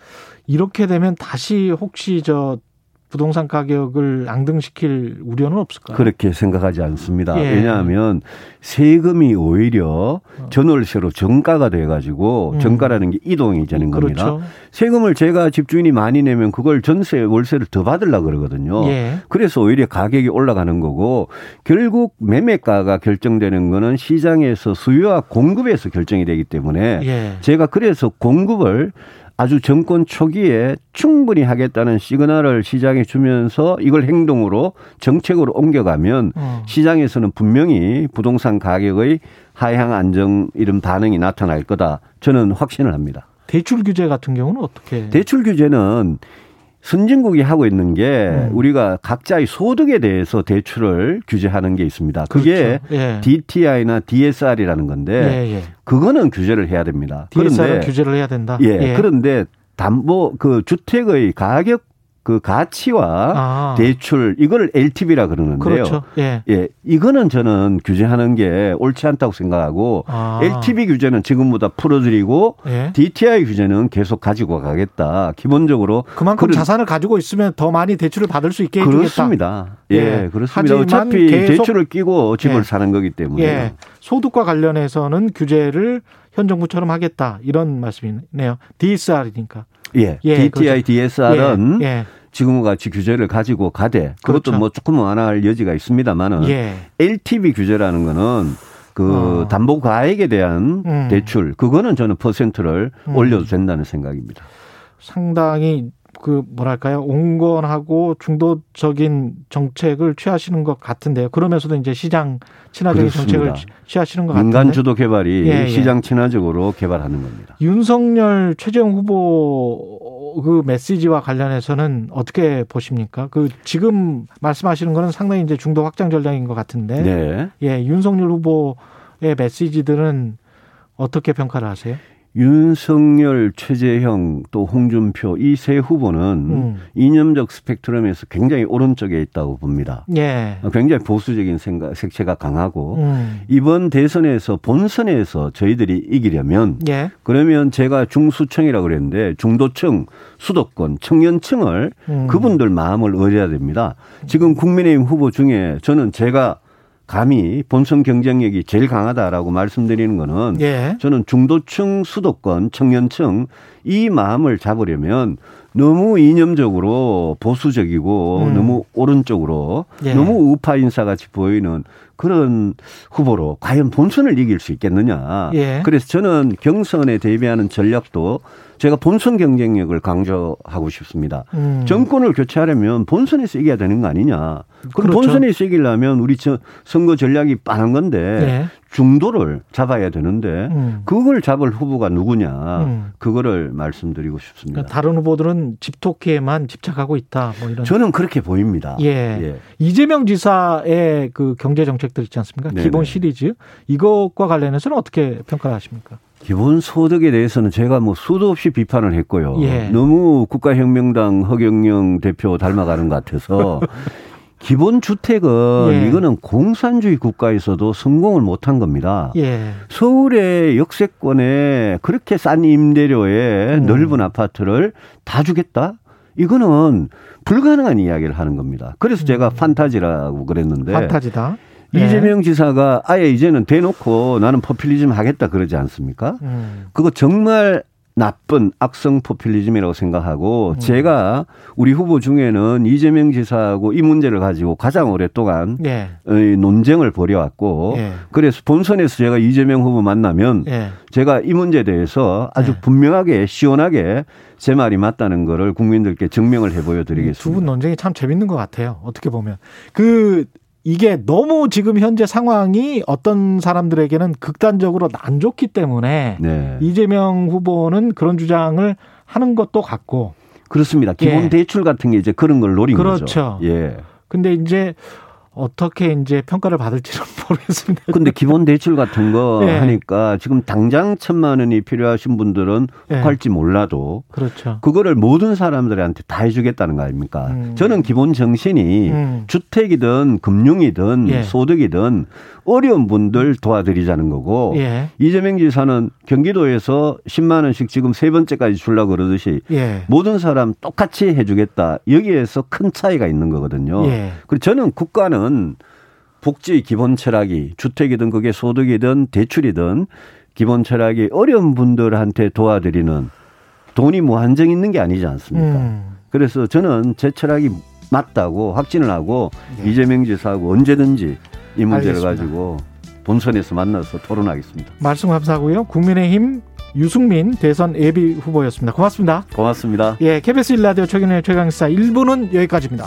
이렇게 되면 다시 혹시 저 부동산 가격을 앙등시킬 우려는 없을까요? 그렇게 생각하지 않습니다. 예. 왜냐하면 세금이 오히려 전월세로 정가가 돼가지고 어. 음. 정가라는 게 이동이 되는 겁니다. 그렇죠. 세금을 제가 집주인이 많이 내면 그걸 전세 월세를 더 받으려고 그러거든요. 예. 그래서 오히려 가격이 올라가는 거고 결국 매매가가 결정되는 거는 시장에서 수요와 공급에서 결정이 되기 때문에 예. 제가 그래서 공급을 아주 정권 초기에 충분히 하겠다는 시그널을 시장에 주면서 이걸 행동으로 정책으로 옮겨가면 어. 시장에서는 분명히 부동산 가격의 하향 안정 이런 반응이 나타날 거다. 저는 확신을 합니다. 대출 규제 같은 경우는 어떻게? 대출 규제는 선진국이 하고 있는 게 음. 우리가 각자의 소득에 대해서 대출을 규제하는 게 있습니다. 그게 그렇죠. 예. DTI나 DSR이라는 건데 예, 예. 그거는 규제를 해야 됩니다. DSR은 그런데 규제를 해야 된다. 예. 예. 그런데 담보 그 주택의 가격 그 가치와 아. 대출 이걸 LTV라 그러는데요. 그렇죠. 예. 예. 이거는 저는 규제하는 게 옳지 않다고 생각하고 아. LTV 규제는 지금보다 풀어드리고 예. DTI 규제는 계속 가지고 가겠다. 기본적으로 그만큼 그런, 자산을 가지고 있으면 더 많이 대출을 받을 수 있게 해주겠다. 그렇습니다. 예, 예. 그렇습니다. 어차피 대출을 끼고 집을 예. 사는 거기 때문에 예. 소득과 관련해서는 규제를 현 정부처럼 하겠다 이런 말씀이네요. DSR이니까. 예. 예 DTI, 그렇죠. DSR은 예. 예. 지금과 같이 규제를 가지고 가되 그것도 그렇죠. 뭐 조금 완화할 여지가 있습니다만은 예. LTV 규제라는 거는 그 어. 담보 가액에 대한 음. 대출 그거는 저는 퍼센트를 음. 올려도 된다는 생각입니다. 상당히 그 뭐랄까요 온건하고 중도적인 정책을 취하시는 것 같은데요. 그러면서도 이제 시장 친화적인 그렇습니다. 정책을 취하시는 것 같은데 민간 주도 개발이 예, 예. 시장 친화적으로 개발하는 겁니다. 윤석열 최재형 후보 그 메시지와 관련해서는 어떻게 보십니까? 그 지금 말씀하시는 거는 상당히 이제 중도 확장 전략인 것 같은데 네. 예 윤석열 후보의 메시지들은 어떻게 평가를 하세요? 윤석열, 최재형 또 홍준표 이 세 후보는 음. 이념적 스펙트럼에서 굉장히 오른쪽에 있다고 봅니다. 예. 굉장히 보수적인 생각, 색채가 강하고 음. 이번 대선에서 본선에서 저희들이 이기려면 예. 그러면 제가 중수층이라고 그랬는데 중도층, 수도권, 청년층을 음. 그분들 마음을 얻어야 됩니다. 지금 국민의힘 후보 중에 저는 제가 감히 본선 경쟁력이 제일 강하다라고 말씀드리는 거는 예. 저는 중도층 수도권 청년층 이 마음을 잡으려면 너무 이념적으로 보수적이고 음. 너무 오른쪽으로 예. 너무 우파 인사 같이 보이는 그런 후보로 과연 본선을 이길 수 있겠느냐. 예. 그래서 저는 경선에 대비하는 전략도 제가 본선 경쟁력을 강조하고 싶습니다. 음. 정권을 교체하려면 본선에서 이겨야 되는 거 아니냐. 그럼 그렇죠. 본선에서 이기려면 우리 저 선거 전략이 빠른 건데 네. 중도를 잡아야 되는데 음. 그걸 잡을 후보가 누구냐. 음. 그거를 말씀드리고 싶습니다. 그러니까 다른 후보들은 집토끼에만 집착하고 있다. 뭐 이런. 저는 그렇게 보입니다. 예. 예. 이재명 지사의 그 경제 정책들 있지 않습니까? 네네. 기본 시리즈 이것과 관련해서는 어떻게 평가하십니까? 기본 소득에 대해서는 제가 뭐 수도 없이 비판을 했고요. 예. 너무 국가혁명당 허경영 대표 닮아가는 것 같아서 [laughs] 기본 주택은 예. 이거는 공산주의 국가에서도 성공을 못한 겁니다. 예. 서울의 역세권에 그렇게 싼 임대료에 음. 넓은 아파트를 다 주겠다? 이거는 불가능한 이야기를 하는 겁니다. 그래서 제가 음. 판타지라고 그랬는데 판타지다. 네. 이재명 지사가 아예 이제는 대놓고 나는 포퓰리즘 하겠다 그러지 않습니까? 음. 그거 정말 나쁜 악성 포퓰리즘이라고 생각하고 음. 제가 우리 후보 중에는 이재명 지사하고 이 문제를 가지고 가장 오랫동안 예. 논쟁을 벌여왔고 예. 그래서 본선에서 제가 이재명 후보 만나면 예. 제가 이 문제에 대해서 아주 예. 분명하게 시원하게 제 말이 맞다는 거를 국민들께 증명을 해 보여드리겠습니다. 두 분 논쟁이 참 재밌는 것 같아요. 어떻게 보면 그 이게 너무 지금 현재 상황이 어떤 사람들에게는 극단적으로 안 좋기 때문에 네. 이재명 후보는 그런 주장을 하는 것도 같고 그렇습니다. 기본 예. 대출 같은 게 이제 그런 걸 노린 그렇죠. 거죠. 예. 근데 이제 어떻게 이제 평가를 받을지는 [laughs] 모르겠습니다. 근데 기본 대출 같은 거 네. 하니까 지금 당장 천만 원이 필요하신 분들은 네. 혹할지 몰라도 그렇죠. 그거를 모든 사람들한테 다 해주겠다는 거 아닙니까? 음. 저는 기본 정신이 음. 주택이든 금융이든 예. 소득이든 어려운 분들 도와드리자는 거고 예. 이재명 지사는 경기도에서 10만 원씩 지금 세 번째까지 줄라 그러듯이 예. 모든 사람 똑같이 해주겠다 여기에서 큰 차이가 있는 거거든요. 예. 그리고 저는 국가는 복지 기본 철학이 주택이든 그게 소득이든 대출이든 기본 철학이 어려운 분들한테 도와드리는 돈이 무한정 있는 게 아니지 않습니까? 음. 그래서 저는 제 철학이 맞다고 확신을 하고 네. 이재명 지사하고 언제든지 이 문제를 알겠습니다. 가지고 본선에서 만나서 토론하겠습니다. 말씀 감사하고요. 국민의힘 유승민 대선 예비 후보였습니다. 고맙습니다. 고맙습니다. 예, KBS 일라디오 최근의 최강사 1부는 여기까지입니다.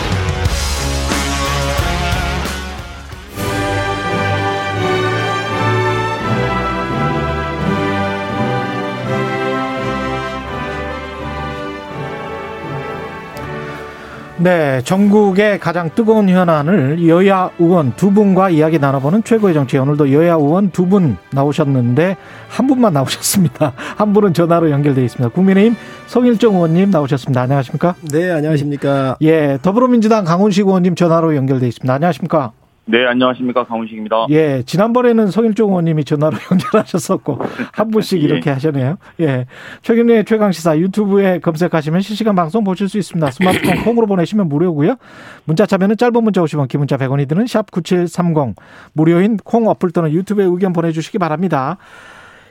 네, 전국의 가장 뜨거운 현안을 여야 의원 두 분과 이야기 나눠보는 최고의 정치. 오늘도 여야 의원 두 분 나오셨는데 한 분만 나오셨습니다. [laughs] 한 분은 전화로 연결돼 있습니다. 국민의힘 성일정 의원님 나오셨습니다. 안녕하십니까? 네, 안녕하십니까? 예, 더불어민주당 강훈식 의원님 전화로 연결돼 있습니다. 안녕하십니까? 네, 안녕하십니까. 강훈식입니다. 예, 지난번에는 성일종 의원님이 전화로 [laughs] 연결하셨었고, 한 분씩 예. 이렇게 하셨네요. 예. 최근에 최강시사 유튜브에 검색하시면 실시간 방송 보실 수 있습니다. 스마트폰 [clears throat] 콩으로 보내시면 무료고요 문자 참여는 짧은 문자 오시면 기문자 100원이 드는 샵 9730. 무료인 콩 어플 또는 유튜브에 의견 보내주시기 바랍니다.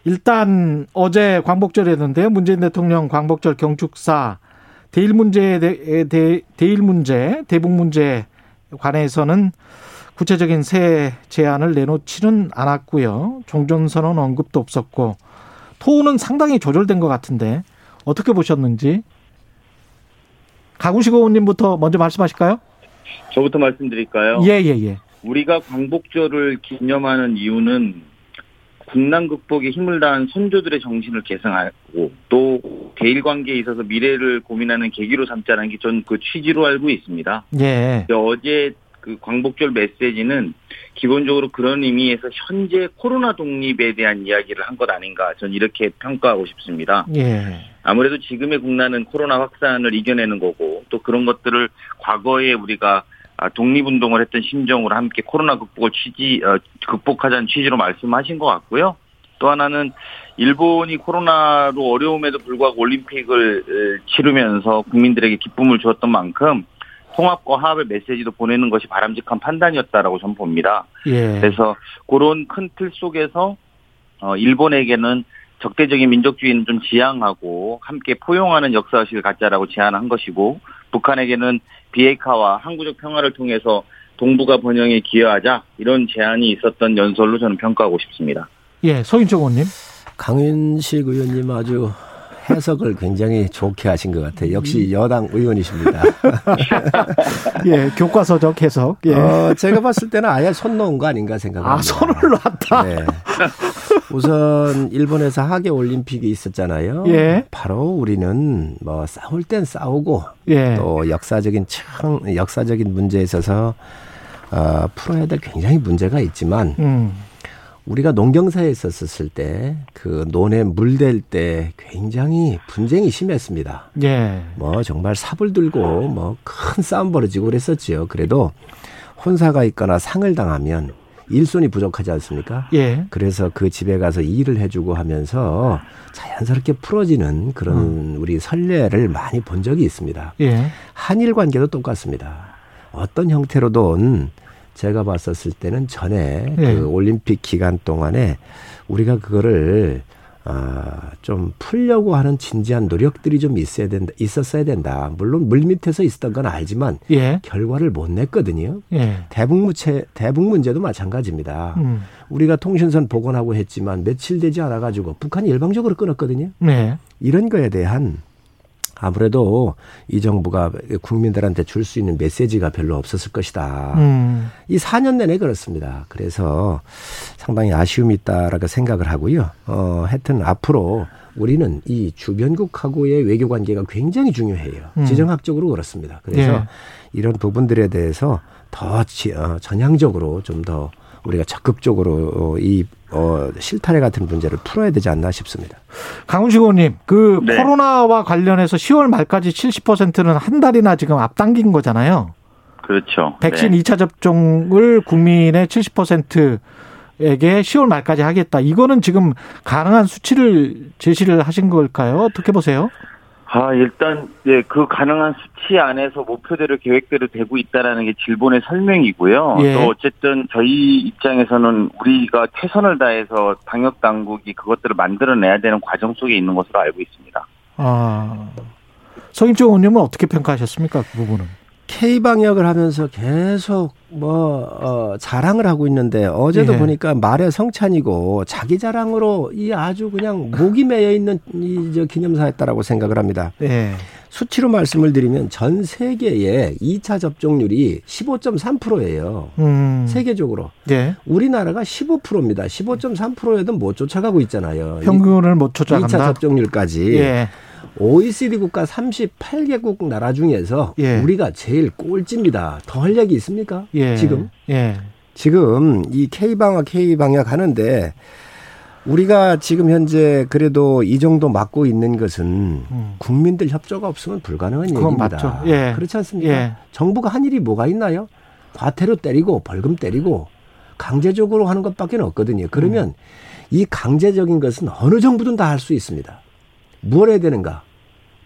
일단 어제 광복절이었는데요. 문재인 대통령 광복절 경축사 대일 문제에 대, 대일 문제, 대북 문제에 관해서는 구체적인 새 제안을 내놓지는 않았고요. 종전선언 언급도 없었고 토는 상당히 조절된 것 같은데 어떻게 보셨는지 가구식 의원님부터 먼저 말씀하실까요? 저부터 말씀드릴까요? 예, 예, 예. 우리가 광복절을 기념하는 이유는 국난 극복에 힘을 다한 선조들의 정신을 계승하고 또 대일 관계에 있어서 미래를 고민하는 계기로 삼자는 게 전 그 취지로 알고 있습니다. 예. 어제 그 광복절 메시지는 기본적으로 그런 의미에서 현재 코로나 독립에 대한 이야기를 한 것 아닌가 저는 이렇게 평가하고 싶습니다. 예. 아무래도 지금의 국난은 코로나 확산을 이겨내는 거고 또 그런 것들을 과거에 우리가 독립운동을 했던 심정으로 함께 코로나 극복을 취지 어, 극복하자는 취지로 말씀하신 것 같고요. 또 하나는 일본이 코로나로 어려움에도 불구하고 올림픽을 치르면서 국민들에게 기쁨을 주었던 만큼 통합과 화합의 메시지도 보내는 것이 바람직한 판단이었다라고 저는 봅니다. 예. 그래서 그런 큰 틀 속에서 어 일본에게는 적대적인 민족주의는 좀 지향하고 함께 포용하는 역사의식을 갖자라고 제안한 것이고 북한에게는 비핵화와 항구적 평화를 통해서 동북아 번영에 기여하자 이런 제안이 있었던 연설로 저는 평가하고 싶습니다. 예, 서인정 의원님. 강윤식 의원님 아주 해석을 굉장히 좋게 하신 것 같아요. 역시 음. 여당 의원이십니다. [laughs] 예, 교과서적 해석. 예. 어, 제가 봤을 때는 아예 손 놓은 거 아닌가 생각합니다. 아, 손을 놨다? 네. 우선 일본에서 하계 올림픽이 있었잖아요. 예. 바로 우리는 뭐 싸울 땐 싸우고 예. 또 역사적인 참 역사적인 문제에 있어서 어, 풀어야 될 굉장히 문제가 있지만 음. 우리가 농경사에 있었을 때 그 논에 물 댈 때 굉장히 분쟁이 심했습니다. 예. 뭐 정말 삽을 들고 뭐 큰 싸움 벌어지고 그랬었지요. 그래도 혼사가 있거나 상을 당하면 일손이 부족하지 않습니까? 예. 그래서 그 집에 가서 일을 해주고 하면서 자연스럽게 풀어지는 그런 음. 우리 선례를 많이 본 적이 있습니다. 예. 한일 관계도 똑같습니다. 어떤 형태로든 제가 봤었을 때는 전에 네. 그 올림픽 기간 동안에 우리가 그거를 아, 좀 풀려고 하는 진지한 노력들이 좀 있어야 된다, 있었어야 된다. 물론 물밑에서 있었던 건 알지만 예. 결과를 못 냈거든요. 예. 대북 문제, 대북 문제도 마찬가지입니다. 음. 우리가 통신선 복원하고 했지만 며칠 되지 않아 가지고 북한이 일방적으로 끊었거든요. 네. 이런 거에 대한 아무래도 이 정부가 국민들한테 줄 수 있는 메시지가 별로 없었을 것이다. 음. 이 4년 내내 그렇습니다. 그래서 상당히 아쉬움이 있다라고 생각을 하고요. 어, 하여튼 앞으로 우리는 이 주변국하고의 외교 관계가 굉장히 중요해요. 음. 지정학적으로 그렇습니다. 그래서 예. 이런 부분들에 대해서 더 어, 전향적으로 좀더 우리가 적극적으로 이 어, 실타래 같은 문제를 풀어야 되지 않나 싶습니다. 강훈식 의원님, 그 네. 코로나와 관련해서 10월 말까지 70%는 한 달이나 지금 앞당긴 거잖아요. 그렇죠. 백신 네. 2차 접종을 국민의 70% 에게 10월 말까지 하겠다. 이거는 지금 가능한 수치를 제시를 하신 걸까요? 어떻게 보세요? 아, 일단, 예, 그 가능한 수치 안에서 목표대로 계획대로 되고 있다라는 게 질본의 설명이고요. 예. 또 어쨌든 저희 입장에서는 우리가 최선을 다해서 방역 당국이 그것들을 만들어내야 되는 과정 속에 있는 것으로 알고 있습니다. 아. 서임정 의원님은 어떻게 평가하셨습니까? 그 부분은? K 방역을 하면서 계속 뭐 어, 자랑을 하고 있는데 어제도 예. 보니까 말의 성찬이고 자기 자랑으로 이 아주 그냥 목이 매여 있는 이 저 기념사였다라고 생각을 합니다. 예. 수치로 말씀을 드리면 전 세계의 2차 접종률이 15.3%예요. 음. 세계적으로. 예. 우리나라가 15%입니다. 15.3%에도 못 쫓아가고 있잖아요. 평균을 못 쫓아간다. 2차 접종률까지. 예. OECD 국가 38개국 나라 중에서 예. 우리가 제일 꼴찌입니다. 더 할 얘기 있습니까? 예. 지금? 예. 지금 이 K 방역 K 방역 하는데 우리가 지금 현재 그래도 이 정도 막고 있는 것은 음. 국민들 협조가 없으면 불가능한 얘기입니다. 예. 그렇지 않습니까? 예. 정부가 한 일이 뭐가 있나요? 과태료 때리고 벌금 때리고 강제적으로 하는 것밖에 없거든요. 그러면 음. 이 강제적인 것은 어느 정부든 다 할 수 있습니다. 무엇 해야 되는가?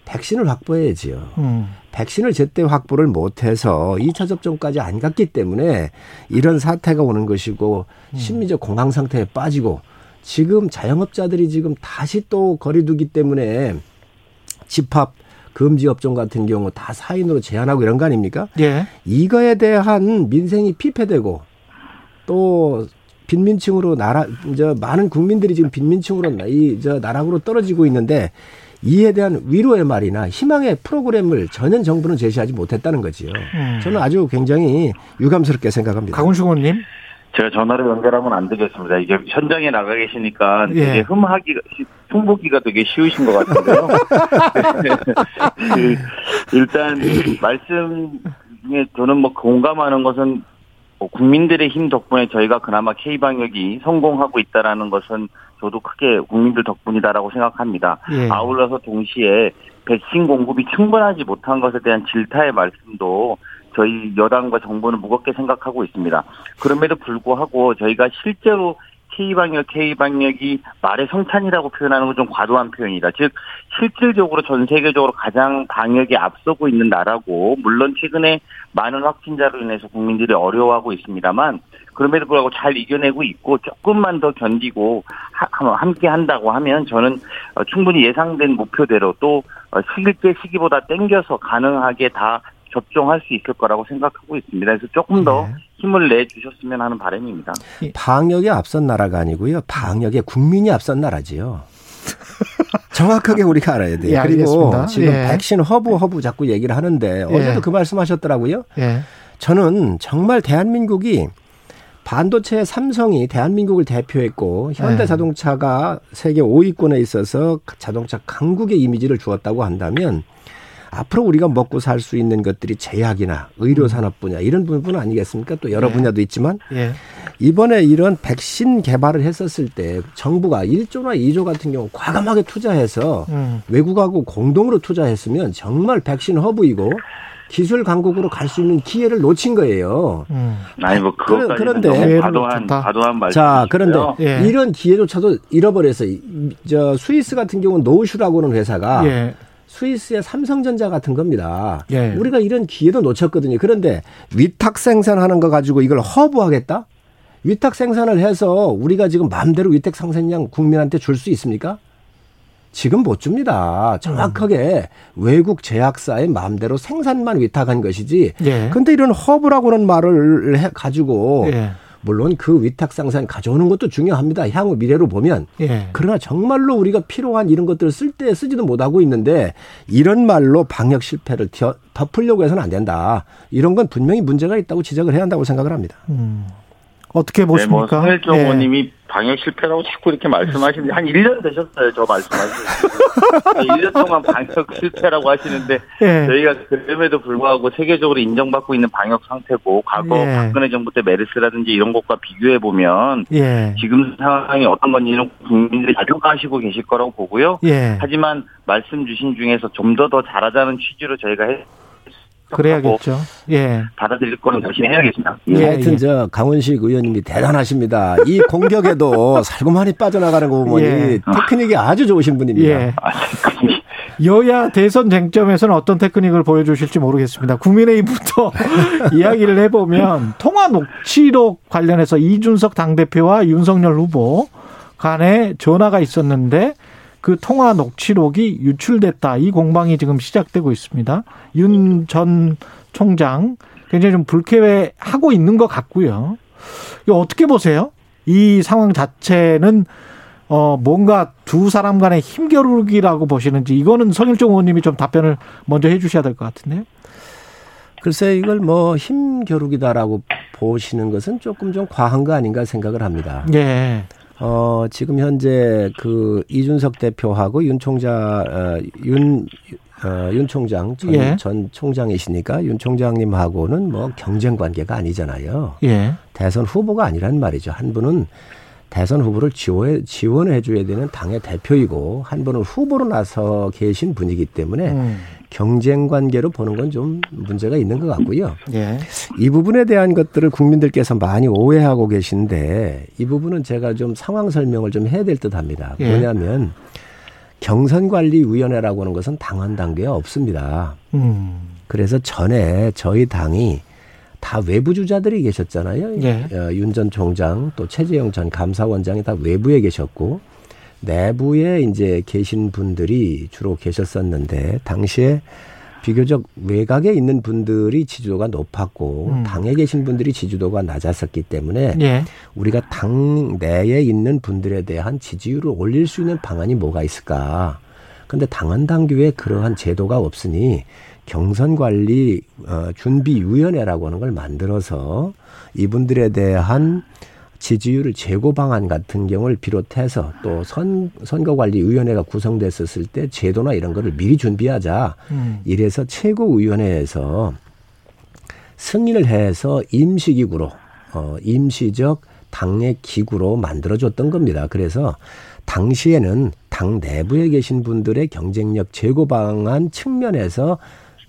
백신을 확보해야지요. 음. 백신을 제때 확보를 못해서 2차 접종까지 안 갔기 때문에 이런 사태가 오는 것이고 음. 심리적 공황 상태에 빠지고 지금 자영업자들이 지금 다시 또 거리두기 때문에 집합 금지 업종 같은 경우 다 사인으로 제한하고 이런 거 아닙니까? 예. 이거에 대한 민생이 피폐되고 또 빈민층으로 나라 저 많은 국민들이 지금 빈민층으로 이저 나락으로 떨어지고 있는데 이에 대한 위로의 말이나 희망의 프로그램을 전혀 정부는 제시하지 못했다는 거지요. 음. 저는 아주 굉장히 유감스럽게 생각합니다. 강훈식 의원님. 제가 전화를 연결하면 안 되겠습니다. 이게 현장에 나가 계시니까 예. 되게 흠하기가, 흉보기가 되게 쉬우신 것 같은데요. [laughs] 그 일단, 말씀에 저는 뭐 공감하는 것은 뭐 국민들의 힘 덕분에 저희가 그나마 K방역이 성공하고 있다라는 것은 저도 크게 국민들 덕분이다라고 생각합니다. 예. 아울러서 동시에 백신 공급이 충분하지 못한 것에 대한 질타의 말씀도 저희 여당과 정부는 무겁게 생각하고 있습니다. 그럼에도 불구하고 저희가 실제로 K방역, K방역이 말의 성찬이라고 표현하는 건 좀 과도한 표현이다. 즉, 실질적으로 전 세계적으로 가장 방역에 앞서고 있는 나라고, 물론 최근에 많은 확진자로 인해서 국민들이 어려워하고 있습니다만, 그럼에도 불구하고 잘 이겨내고 있고, 조금만 더 견디고, 함께 한다고 하면 저는 어, 충분히 예상된 목표대로 또 어, 시기 때 시기보다 땡겨서 가능하게 다 접종할 수 있을 거라고 생각하고 있습니다. 그래서 조금 더 네. 힘을 내 주셨으면 하는 바람입니다. 방역에 앞선 나라가 아니고요. 방역에 국민이 앞선 나라지요. [laughs] 정확하게 우리가 알아야 돼요. 예, 그리고 알겠습니다. 지금 예. 백신 허브 허브 자꾸 얘기를 하는데 예. 어제도 그 말씀하셨더라고요. 예. 저는 정말 대한민국이 반도체 삼성이 대한민국을 대표했고 현대자동차가 예. 세계 5위권에 있어서 자동차 강국의 이미지를 주었다고 한다면 앞으로 우리가 먹고 살 수 있는 것들이 제약이나 의료 산업 분야 이런 부분 아니겠습니까? 또 여러 예. 분야도 있지만 예. 이번에 이런 백신 개발을 했었을 때 정부가 1조나 2조 같은 경우 과감하게 투자해서 음. 외국하고 공동으로 투자했으면 정말 백신 허브이고 기술 강국으로 갈 수 있는 기회를 놓친 거예요. 음. 아니 뭐 그것까지 그런데 과도한 과도한 말씀. 자 그런데 예. 이런 기회조차도 잃어버려서 저 스위스 같은 경우는 노우슈라고는 회사가 예. 스위스의 삼성전자 같은 겁니다. 예. 우리가 이런 기회도 놓쳤거든요. 그런데 위탁 생산하는 거 가지고 이걸 허브하겠다? 위탁 생산을 해서 우리가 지금 마음대로 위탁 생산량 국민한테 줄 수 있습니까? 지금 못 줍니다. 정확하게 음. 외국 제약사의 마음대로 생산만 위탁한 것이지. 예. 근데 이런 허브라고는 말을 해 가지고 예. 물론 그 위탁 상산 가져오는 것도 중요합니다. 향후 미래로 보면. 예. 그러나 정말로 우리가 필요한 이런 것들을 쓸 때 쓰지도 못하고 있는데 이런 말로 방역 실패를 덮으려고 해서는 안 된다. 이런 건 분명히 문제가 있다고 지적을 해야 한다고 생각을 합니다. 음. 어떻게 보십니까? 네, 뭐 의원님이 예. 방역 실패라고 자꾸 이렇게 말씀하시는데 한 1년 되셨어요. 저 말씀하시는 1년 동안 방역 실패라고 하시는데 예. 저희가 그럼에도 불구하고 세계적으로 인정받고 있는 방역 상태고 과거 예. 박근혜 정부 때 메르스라든지 이런 것과 비교해 보면 예. 지금 상황이 어떤 건지는 국민들이 자족하시고 계실 거라고 보고요. 예. 하지만 말씀 주신 중에서 좀 더더 잘하자는 취지로 저희가 해 그래야겠죠. 예. 받아들일 거는 열심히 해야겠습니다. 예. 예. 하여튼 저 강원식 의원님이 대단하십니다. 이 공격에도 [laughs] 살고만이 빠져나가는 거 보니 예. 테크닉이 아주 좋으신 분입니다. 예. 아, 여야 대선 쟁점에서는 어떤 테크닉을 보여주실지 모르겠습니다. 국민의힘부터 [laughs] 이야기를 해보면 통화 녹취록 관련해서 이준석 당대표와 윤석열 후보 간에 전화가 있었는데 그 통화 녹취록이 유출됐다. 이 공방이 지금 시작되고 있습니다. 윤 전 총장 굉장히 좀 불쾌해하고 있는 것 같고요. 이거 어떻게 보세요? 이 상황 자체는 어 뭔가 두 사람 간의 힘겨루기라고 보시는지 이거는 성일종 의원님이 좀 답변을 먼저 해주셔야 될 것 같은데요. 글쎄 이걸 뭐 힘겨루기다라고 보시는 것은 조금 좀 과한 거 아닌가 생각을 합니다. 예. 어, 지금 현재 그 이준석 대표하고 윤 총장, 어, 윤, 어, 윤 총장, 전, 예. 전 총장이시니까 윤 총장님하고는 뭐 경쟁 관계가 아니잖아요. 예. 대선 후보가 아니란 말이죠. 한 분은 대선 후보를 지원해, 지원해 줘야 되는 당의 대표이고 한 분은 후보로 나서 계신 분이기 때문에 음. 경쟁 관계로 보는 건 좀 문제가 있는 것 같고요. 예. 이 부분에 대한 것들을 국민들께서 많이 오해하고 계신데 이 부분은 제가 좀 상황 설명을 좀 해야 될 듯 합니다. 예. 뭐냐면 경선관리위원회라고 하는 것은 당원 단계가 없습니다. 음. 그래서 전에 저희 당이 다 외부 주자들이 계셨잖아요. 예. 어, 윤전 총장 또 최재형 전 감사원장이 다 외부에 계셨고 내부에 이제 계신 분들이 주로 계셨었는데 당시에 비교적 외곽에 있는 분들이 지지도가 높았고 음. 당에 계신 분들이 지지도가 낮았었기 때문에 예. 우리가 당 내에 있는 분들에 대한 지지율을 올릴 수 있는 방안이 뭐가 있을까? 근데 당헌 당규에 그러한 제도가 없으니 경선관리 어, 준비위원회라고 하는 걸 만들어서 이분들에 대한 지지율 제고 방안 같은 경우를 비롯해서 또 선, 선거관리위원회가 구성됐었을 때 제도나 이런 거를 미리 준비하자. 음. 이래서 최고위원회에서 승인을 해서 임시기구로, 어, 임시적 당의 기구로 만들어줬던 겁니다. 그래서 당시에는 당 내부에 계신 분들의 경쟁력 제고 방안 측면에서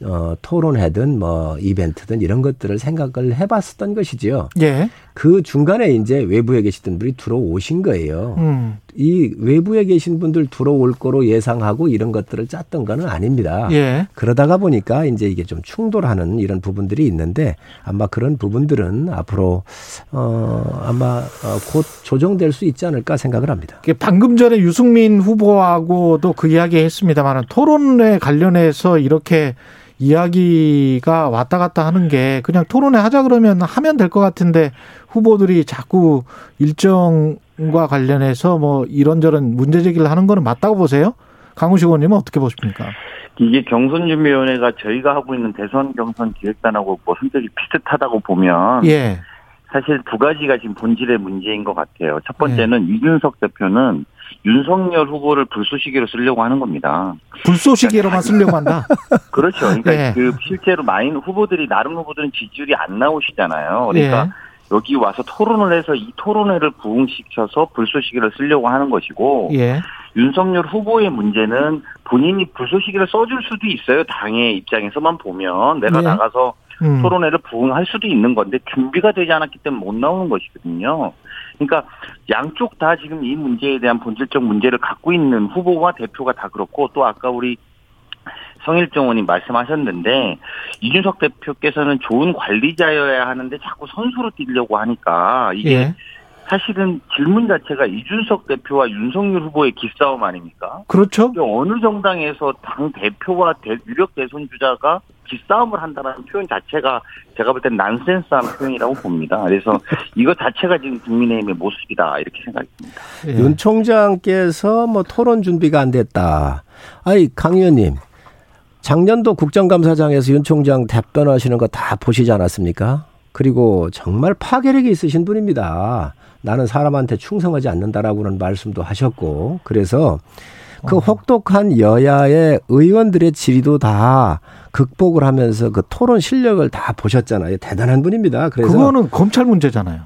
어, 토론회든 뭐 이벤트든 이런 것들을 생각을 해봤었던 것이지요. 예. 그 중간에 이제 외부에 계시던 분이 들어오신 거예요. 음. 이 외부에 계신 분들 들어올 거로 예상하고 이런 것들을 짰던 거는 아닙니다. 예. 그러다가 보니까 이제 이게 좀 충돌하는 이런 부분들이 있는데 아마 그런 부분들은 앞으로 어 아마 어, 곧 조정될 수 있지 않을까 생각을 합니다. 방금 전에 유승민 후보하고도 그 이야기 했습니다만 토론에 관련해서 이렇게 이야기가 왔다 갔다 하는 게 그냥 토론회 하자 그러면 하면 될 것 같은데 후보들이 자꾸 일정과 관련해서 뭐 이런저런 문제 제기를 하는 거는 맞다고 보세요? 강우식 의원님은 어떻게 보십니까? 이게 경선준비위원회가 저희가 하고 있는 대선 경선 기획단하고 뭐 성격이 비슷하다고 보면 예. 사실 두 가지가 지금 본질의 문제인 것 같아요. 첫 번째는 예. 이준석 대표는 윤석열 후보를 불쏘시개로 쓰려고 하는 겁니다. 불쏘시개로만 쓰려고 한다? [laughs] 그렇죠. 그러니까 네. 그 실제로 많은 후보들이, 나름 후보들은 지지율이 안 나오시잖아요. 그러니까 네. 여기 와서 토론을 해서 이 토론회를 부흥시켜서 불쏘시개를 쓰려고 하는 것이고, 예. 윤석열 후보의 문제는 본인이 불쏘시개를 써줄 수도 있어요. 당의 입장에서만 보면. 내가 예. 나가서 음. 토론회를 부응할 수도 있는 건데 준비가 되지 않았기 때문에 못 나오는 것이거든요. 그러니까 양쪽 다 지금 이 문제에 대한 본질적 문제를 갖고 있는 후보와 대표가 다 그렇고 또 아까 우리 성일정 의원님 말씀하셨는데 이준석 대표께서는 좋은 관리자여야 하는데 자꾸 선수로 뛰려고 하니까 이게 예. 사실은 질문 자체가 이준석 대표와 윤석열 후보의 기싸움 아닙니까? 그렇죠. 어느 정당에서 당 대표와 대, 유력 대선 주자가 기싸움을 한다는 표현 자체가 제가 볼 땐 난센스한 표현이라고 봅니다. 그래서 [laughs] 이거 자체가 지금 국민의힘의 모습이다 이렇게 생각합니다. 예. 윤 총장께서 뭐 토론 준비가 안 됐다. 아이 강 의원님 작년도 국정감사장에서 윤 총장 답변하시는 거 다 보시지 않았습니까? 그리고 정말 파괴력이 있으신 분입니다. 나는 사람한테 충성하지 않는다라고는 말씀도 하셨고 그래서 그 어. 혹독한 여야의 의원들의 질의도 다 극복을 하면서 그 토론 실력을 다 보셨잖아요. 대단한 분입니다. 그래서 그거는 검찰 문제잖아요.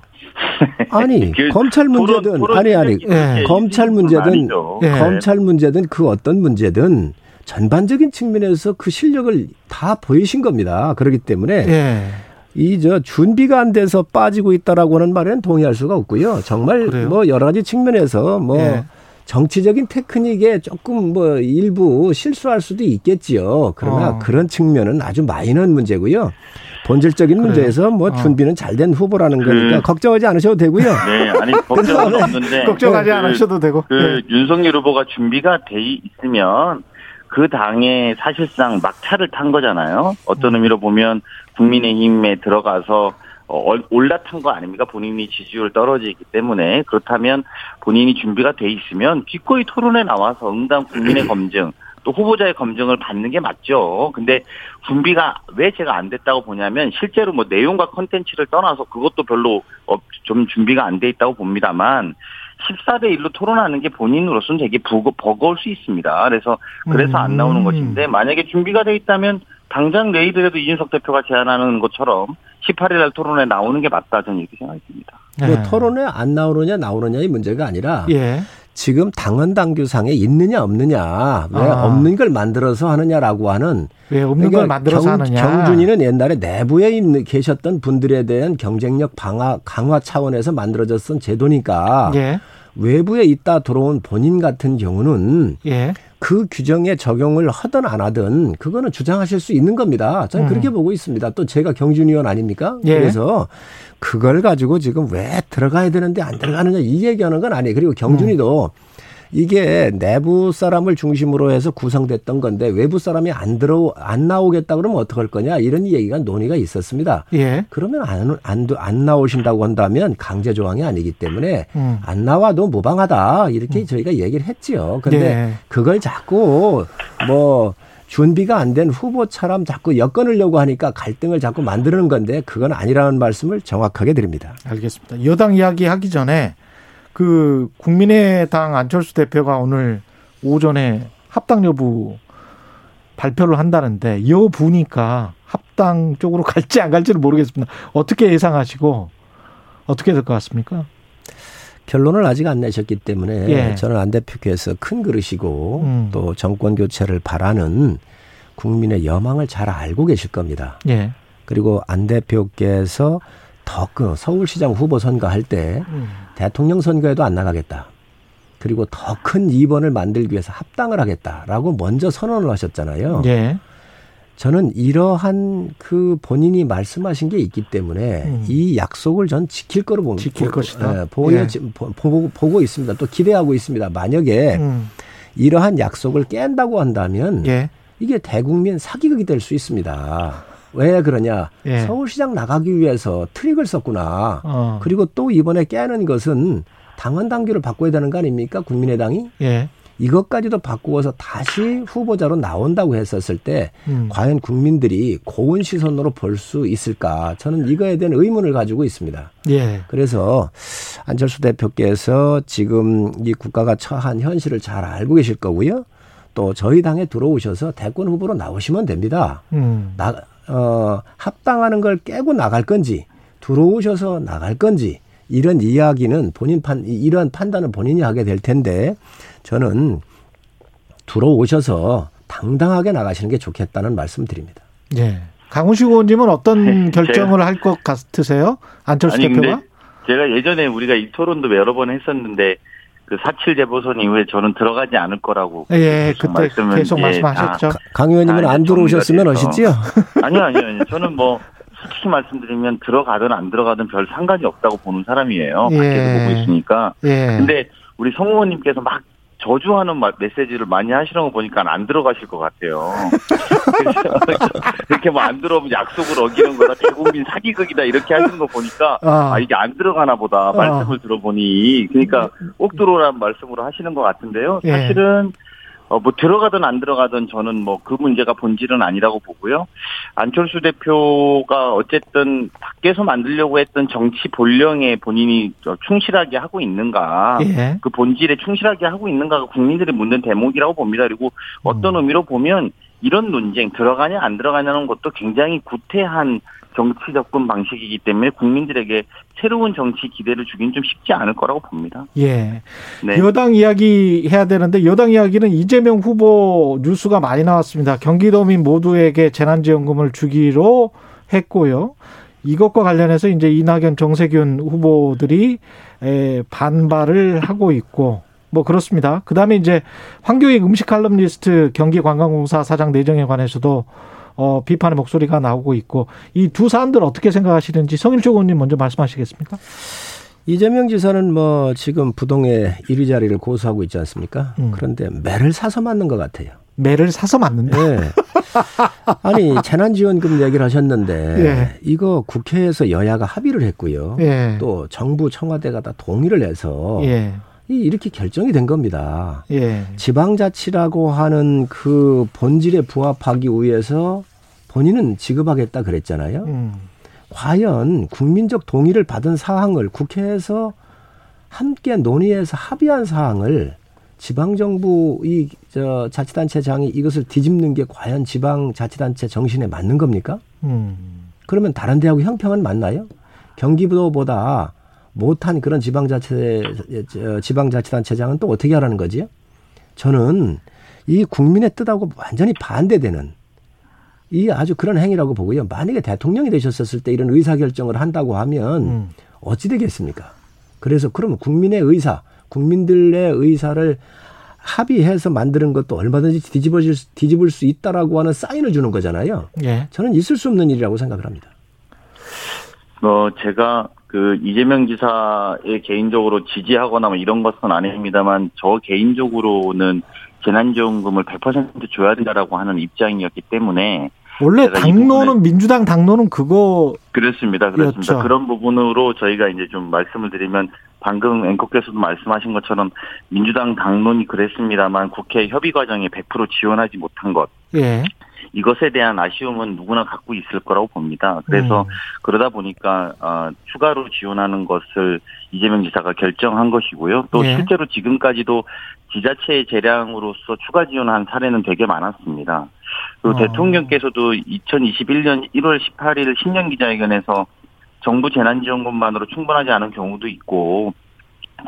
[laughs] 아니 [laughs] 그 검찰 문제든 토론, 토론 아니 아니 예. 검찰 문제든 예. 검찰 문제든 그 어떤 문제든 전반적인 측면에서 그 실력을 다 보이신 겁니다. 그렇기 때문에 예. 이저 준비가 안 돼서 빠지고 있다라고 하는 말에는 동의할 수가 없고요. 정말 그래요? 뭐 여러 가지 측면에서 뭐 네. 정치적인 테크닉에 조금 뭐 일부 실수할 수도 있겠지요. 그러나 어. 그런 측면은 아주 마이너한 문제고요. 본질적인 그래요. 문제에서 뭐 어. 준비는 잘 된 후보라는 그, 거니까 걱정하지 않으셔도 되고요. 네, 아니 [laughs] 걱정은 없는데 걱정하지 그, 않으셔도 되고. 그 네. 윤석열 후보가 준비가 돼 있으면 그 당에 사실상 막차를 탄 거잖아요. 어떤 의미로 보면 국민의힘에 들어가서 어, 올라탄 거 아닙니까? 본인이 지지율 떨어지기 때문에 그렇다면 본인이 준비가 돼 있으면 기꺼이 토론에 나와서 응당 국민의 [clears throat] 검증 또 후보자의 검증을 받는 게 맞죠. 근데 준비가 왜 제가 안 됐다고 보냐면 실제로 뭐 내용과 컨텐츠를 떠나서 그것도 별로 좀 준비가 안 돼 있다고 봅니다만 14대 1로 토론하는 게 본인으로서는 되게 버거울 수 있습니다. 그래서 그래서 안 나오는 음. 것인데 만약에 준비가 돼 있다면 당장 내일이라도 이준석 대표가 제안하는 것처럼 18일 날 토론에 나오는 게 맞다 저는 이렇게 생각이 듭니다. 네. 뭐 토론에 안 나오느냐 나오느냐의 문제가 아니라 예. 지금 당헌 당규상에 있느냐 없느냐 왜 아. 없는 걸 만들어서 하느냐라고 하는 왜 없는 그러니까 걸 만들어서 경, 하느냐 경준이는 옛날에 내부에 있는 계셨던 분들에 대한 경쟁력 방화 강화 차원에서 만들어졌던 제도니까 예. 외부에 있다 들어온 본인 같은 경우는 예. 그 규정에 적용을 하든 안 하든 그거는 주장하실 수 있는 겁니다. 저는 음. 그렇게 보고 있습니다. 또 제가 경준 의원 아닙니까? 예. 그래서 그걸 가지고 지금 왜 들어가야 되는데 안 들어가느냐 이 얘기하는 건 아니에요. 그리고 경준이도 음. 이게 내부 사람을 중심으로 해서 구성됐던 건데 외부 사람이 안 들어 안 나오겠다 그러면 어떡할 거냐 이런 얘기가 논의가 있었습니다. 예. 그러면 안, 안, 안 나오신다고 한다면 강제 조항이 아니기 때문에 음. 안 나와도 무방하다 이렇게 음. 저희가 얘기를 했지요. 근데 예. 그걸 자꾸 뭐 준비가 안 된 후보처럼 자꾸 엮어내려고 하니까 갈등을 자꾸 만드는 건데 그건 아니라는 말씀을 정확하게 드립니다. 알겠습니다. 여당 이야기 하기 전에 그 국민의당 안철수 대표가 오늘 오전에 합당 여부 발표를 한다는데 여부니까 합당 쪽으로 [laughs] 갈지 안 갈지는 모르겠습니다. 어떻게 예상하시고 어떻게 될 것 같습니까? 결론을 아직 안 내셨기 때문에 예. 저는 안 대표께서 큰 그릇이고 음. 또 정권 교체를 바라는 국민의 여망을 잘 알고 계실 겁니다. 예. 그리고 안 대표께서 더 그 서울시장 후보 선거할 때 음. 대통령 선거에도 안 나가겠다. 그리고 더큰 2번을 만들기 위해서 합당을 하겠다라고 먼저 선언을 하셨잖아요. 예. 저는 이러한 그 본인이 말씀하신 게 있기 때문에 음. 이 약속을 전 지킬 거로 봅니다. 지킬 것이다. 예, 보여, 예. 보고, 보고 있습니다. 또 기대하고 있습니다. 만약에 음. 이러한 약속을 깬다고 한다면 예. 이게 대국민 사기극이 될 수 있습니다. 왜 그러냐? 예. 서울시장 나가기 위해서 트릭을 썼구나. 어. 그리고 또 이번에 깨는 것은 당원 당규를 바꿔야 되는 거 아닙니까? 국민의당이? 예. 이것까지도 바꾸어서 다시 후보자로 나온다고 했었을 때 음. 과연 국민들이 고운 시선으로 볼 수 있을까? 저는 이거에 대한 의문을 가지고 있습니다. 예. 그래서 안철수 대표께서 지금 이 국가가 처한 현실을 잘 알고 계실 거고요. 또 저희 당에 들어오셔서 대권 후보로 나오시면 됩니다. 음. 나, 어, 합당하는 걸 깨고 나갈 건지 들어오셔서 나갈 건지 이런 이야기는 본인 판 이런 판단은 본인이 하게 될 텐데 저는 들어오셔서 당당하게 나가시는 게 좋겠다는 말씀드립니다. 네. 강훈식 의원님은 어떤 네, 결정을 할 것 같으세요? 안철수 아니, 대표가? 제가 예전에 우리가 이 토론도 여러 번 했었는데 그4.7 재보선 이후에 저는 들어가지 않을 거라고. 예, 그때 말씀을, 계속 예, 말씀하셨죠. 아, 강 의원님은 안 들어오셨으면 어시지요? [laughs] 아니요, 아니요, 아니요. 저는 뭐 솔직히 말씀드리면 들어가든 안 들어가든 별 상관이 없다고 보는 사람이에요. 예. 밖에서 보고 있으니까. 예. 근데 우리 성 의원님께서 막 저주하는 메시지를 많이 하시는 거 보니까 안 들어가실 것 같아요. [laughs] 이렇게 뭐 안 들어오면 약속을 어기는 거다, 대국민 사기극이다, 이렇게 하시는 거 보니까, 아, 아 이게 안 들어가나 보다, 말씀을 아. 들어보니. 그러니까 꼭 들어오라는 말씀으로 하시는 것 같은데요. 예. 사실은, 예. 어, 뭐 들어가든 안 들어가든 저는 뭐 그 문제가 본질은 아니라고 보고요. 안철수 대표가 어쨌든 밖에서 만들려고 했던 정치 본령에 본인이 충실하게 하고 있는가, 예. 그 본질에 충실하게 하고 있는가가 국민들이 묻는 대목이라고 봅니다. 그리고 어떤 음. 의미로 보면 이런 논쟁 들어가냐 안 들어가냐는 것도 굉장히 구태한 정치 접근 방식이기 때문에 국민들에게 새로운 정치 기대를 주긴 좀 쉽지 않을 거라고 봅니다. 예. 네. 여당 이야기 해야 되는데 여당 이야기는 이재명 후보 뉴스가 많이 나왔습니다. 경기도민 모두에게 재난지원금을 주기로 했고요. 이것과 관련해서 이제 이낙연, 정세균 후보들이 반발을 하고 있고 뭐 그렇습니다. 그다음에 이제 황교익 음식 칼럼니스트 경기관광공사 사장 내정에 관해서도 어, 비판의 목소리가 나오고 있고 이 두 사안들 어떻게 생각하시는지 성일조 의원님 먼저 말씀하시겠습니까? 이재명 지사는 뭐 지금 부동의 1위 자리를 고수하고 있지 않습니까? 음. 그런데 매를 사서 맞는 것 같아요. 매를 사서 맞는다. 네. 아니 재난지원금 얘기를 하셨는데 예. 이거 국회에서 여야가 합의를 했고요. 예. 또 정부 청와대가 다 동의를 해서 예. 이렇게 결정이 된 겁니다. 예. 지방자치라고 하는 그 본질에 부합하기 위해서 본인은 지급하겠다 그랬잖아요. 음. 과연 국민적 동의를 받은 사항을 국회에서 함께 논의해서 합의한 사항을 지방정부 이 저 자치단체장이 이것을 뒤집는 게 과연 지방자치단체 정신에 맞는 겁니까? 음. 그러면 다른 데하고 형평은 맞나요? 경기도보다 못한 그런 지방자치 지방자치단체장은 또 어떻게 하라는 거지? 저는 이 국민의 뜻하고 완전히 반대되는 이 아주 그런 행위라고 보고요. 만약에 대통령이 되셨었을 때 이런 의사 결정을 한다고 하면 음. 어찌 되겠습니까? 그래서 그러면 국민의 의사, 국민들의 의사를 합의해서 만드는 것도 얼마든지 뒤집어질 뒤집을 수 있다라고 하는 사인을 주는 거잖아요. 예. 저는 있을 수 없는 일이라고 생각을 합니다. 어 제가 그 이재명 지사의 개인적으로 지지하거나 뭐 이런 것은 아닙니다만 저 개인적으로는 재난지원금을 100% 줘야 된다라고 하는 입장이었기 때문에 원래 당론은 민주당 당론은 그거 그렇습니다. 그렇습니다. 그런 부분으로 저희가 이제 좀 말씀을 드리면 방금 앵커께서도 말씀하신 것처럼 민주당 당론이 그랬습니다만 국회 협의 과정에 100% 지원하지 못한 것. 예. 이것에 대한 아쉬움은 누구나 갖고 있을 거라고 봅니다. 그래서 음. 그러다 보니까 어, 추가로 지원하는 것을 이재명 지사가 결정한 것이고요. 또 예. 실제로 지금까지도 지자체 재량으로서 추가 지원한 사례는 되게 많았습니다. 그 어. 대통령께서도 2021년 1월 18일 신년 기자회견에서 정부 재난지원금만으로 충분하지 않은 경우도 있고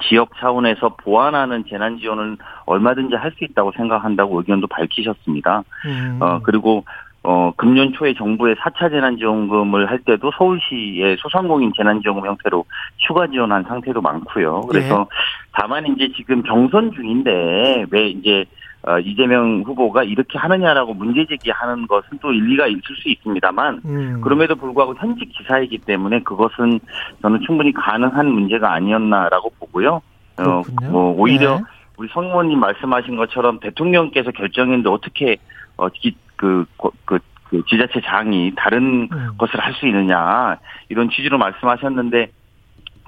지역 차원에서 보완하는 재난 지원은 얼마든지 할 수 있다고 생각한다고 의견도 밝히셨습니다. 음. 어 그리고 어 금년 초에 정부의 4차 재난지원금을 할 때도 서울시의 소상공인 재난지원금 형태로 추가 지원한 상태도 많고요. 그래서 네. 다만 이제 지금 경선 중인데 왜 이제 어, 이재명 후보가 이렇게 하느냐라고 문제 제기하는 것은 또 일리가 있을 수 있습니다만 음. 그럼에도 불구하고 현직 기사이기 때문에 그것은 저는 충분히 가능한 문제가 아니었나라고 보고요. 어, 뭐 오히려 네. 우리 성 의원님 말씀하신 것처럼 대통령께서 결정했는데 어떻게 어, 기, 그, 그, 그 지자체 장이 다른 음. 것을 할 수 있느냐 이런 취지로 말씀하셨는데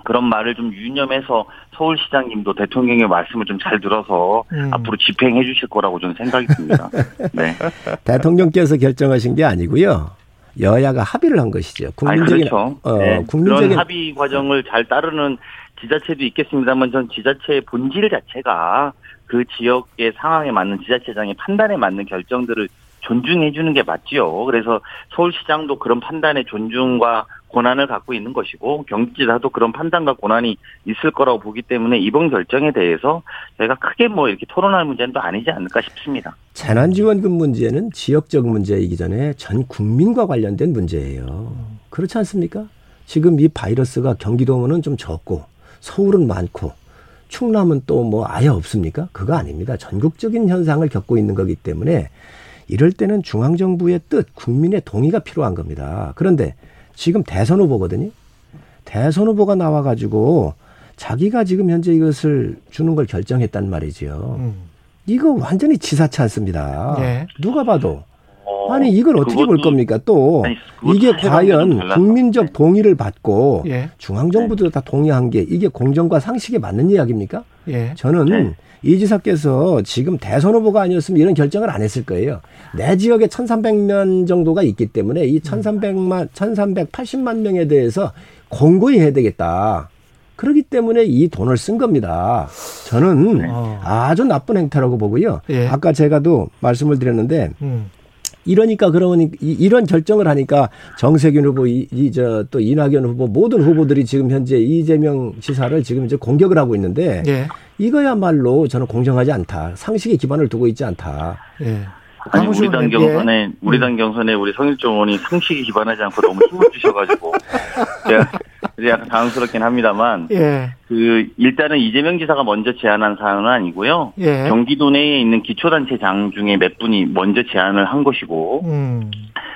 그런 말을 좀 유념해서 서울시장님도 대통령의 말씀을 좀 잘 들어서 음. 앞으로 집행해 주실 거라고 저는 생각이 듭니다. [laughs] 네. 대통령께서 결정하신 게 아니고요. 여야가 합의를 한 것이죠. 국민적인 그렇죠. 어, 네. 국민적인 그런 합의 과정을 잘 따르는 지자체도 있겠습니다만 전 지자체의 본질 자체가 그 지역의 상황에 맞는 지자체장의 판단에 맞는 결정들을 존중해 주는 게 맞지요. 그래서 서울시장도 그런 판단의 존중과 권한을 갖고 있는 것이고 경기지사도 그런 판단과 권한이 있을 거라고 보기 때문에 이번 결정에 대해서 저희가 크게 뭐 이렇게 토론할 문제는 또 아니지 않을까 싶습니다. 재난지원금 문제는 지역적 문제이기 전에 전 국민과 관련된 문제예요. 그렇지 않습니까? 지금 이 바이러스가 경기도는 좀 적고 서울은 많고 충남은 또 뭐 아예 없습니까? 그거 아닙니다. 전국적인 현상을 겪고 있는 거기 때문에 이럴 때는 중앙정부의 뜻, 국민의 동의가 필요한 겁니다. 그런데 지금 대선 후보거든요. 대선 후보가 나와가지고 자기가 지금 현재 이것을 주는 걸 결정했단 말이지요. 음. 이거 완전히 지사치 않습니다. 예. 누가 봐도. 어, 아니 이걸 어떻게 볼 겁니까? 또 아니, 이게 과연 국민적 동의를 받고 예. 중앙정부도 네. 다 동의한 게 이게 공정과 상식에 맞는 이야기입니까? 예. 저는 네. 이 지사께서 지금 대선 후보가 아니었으면 이런 결정을 안 했을 거예요. 내 지역에 1,300명 정도가 있기 때문에 이 1,300만, 1,380만 명에 대해서 공고히 해야 되겠다. 그렇기 때문에 이 돈을 쓴 겁니다. 저는 네. 아주 나쁜 행태라고 보고요. 예. 아까 제가도 말씀을 드렸는데 음. 이러니까 그러니 이런 결정을 하니까 정세균 후보 이저 또 이낙연 후보 모든 후보들이 지금 현재 이재명 지사를 지금 이제 공격을 하고 있는데 예. 이거야말로 저는 공정하지 않다. 상식에 기반을 두고 있지 않다. 예. 아니 우리 당 경선에 예. 우리 당 경선에 우리 성일종 의원이 상식에 기반하지 않고 너무 힘을 주셔가지고 [laughs] 제가 약간 당황스럽긴 합니다만 예. 그 일단은 이재명 지사가 먼저 제안한 사안은 아니고요. 예. 경기도 내에 있는 기초단체장 중에 몇 분이 먼저 제안을 한 것이고 음.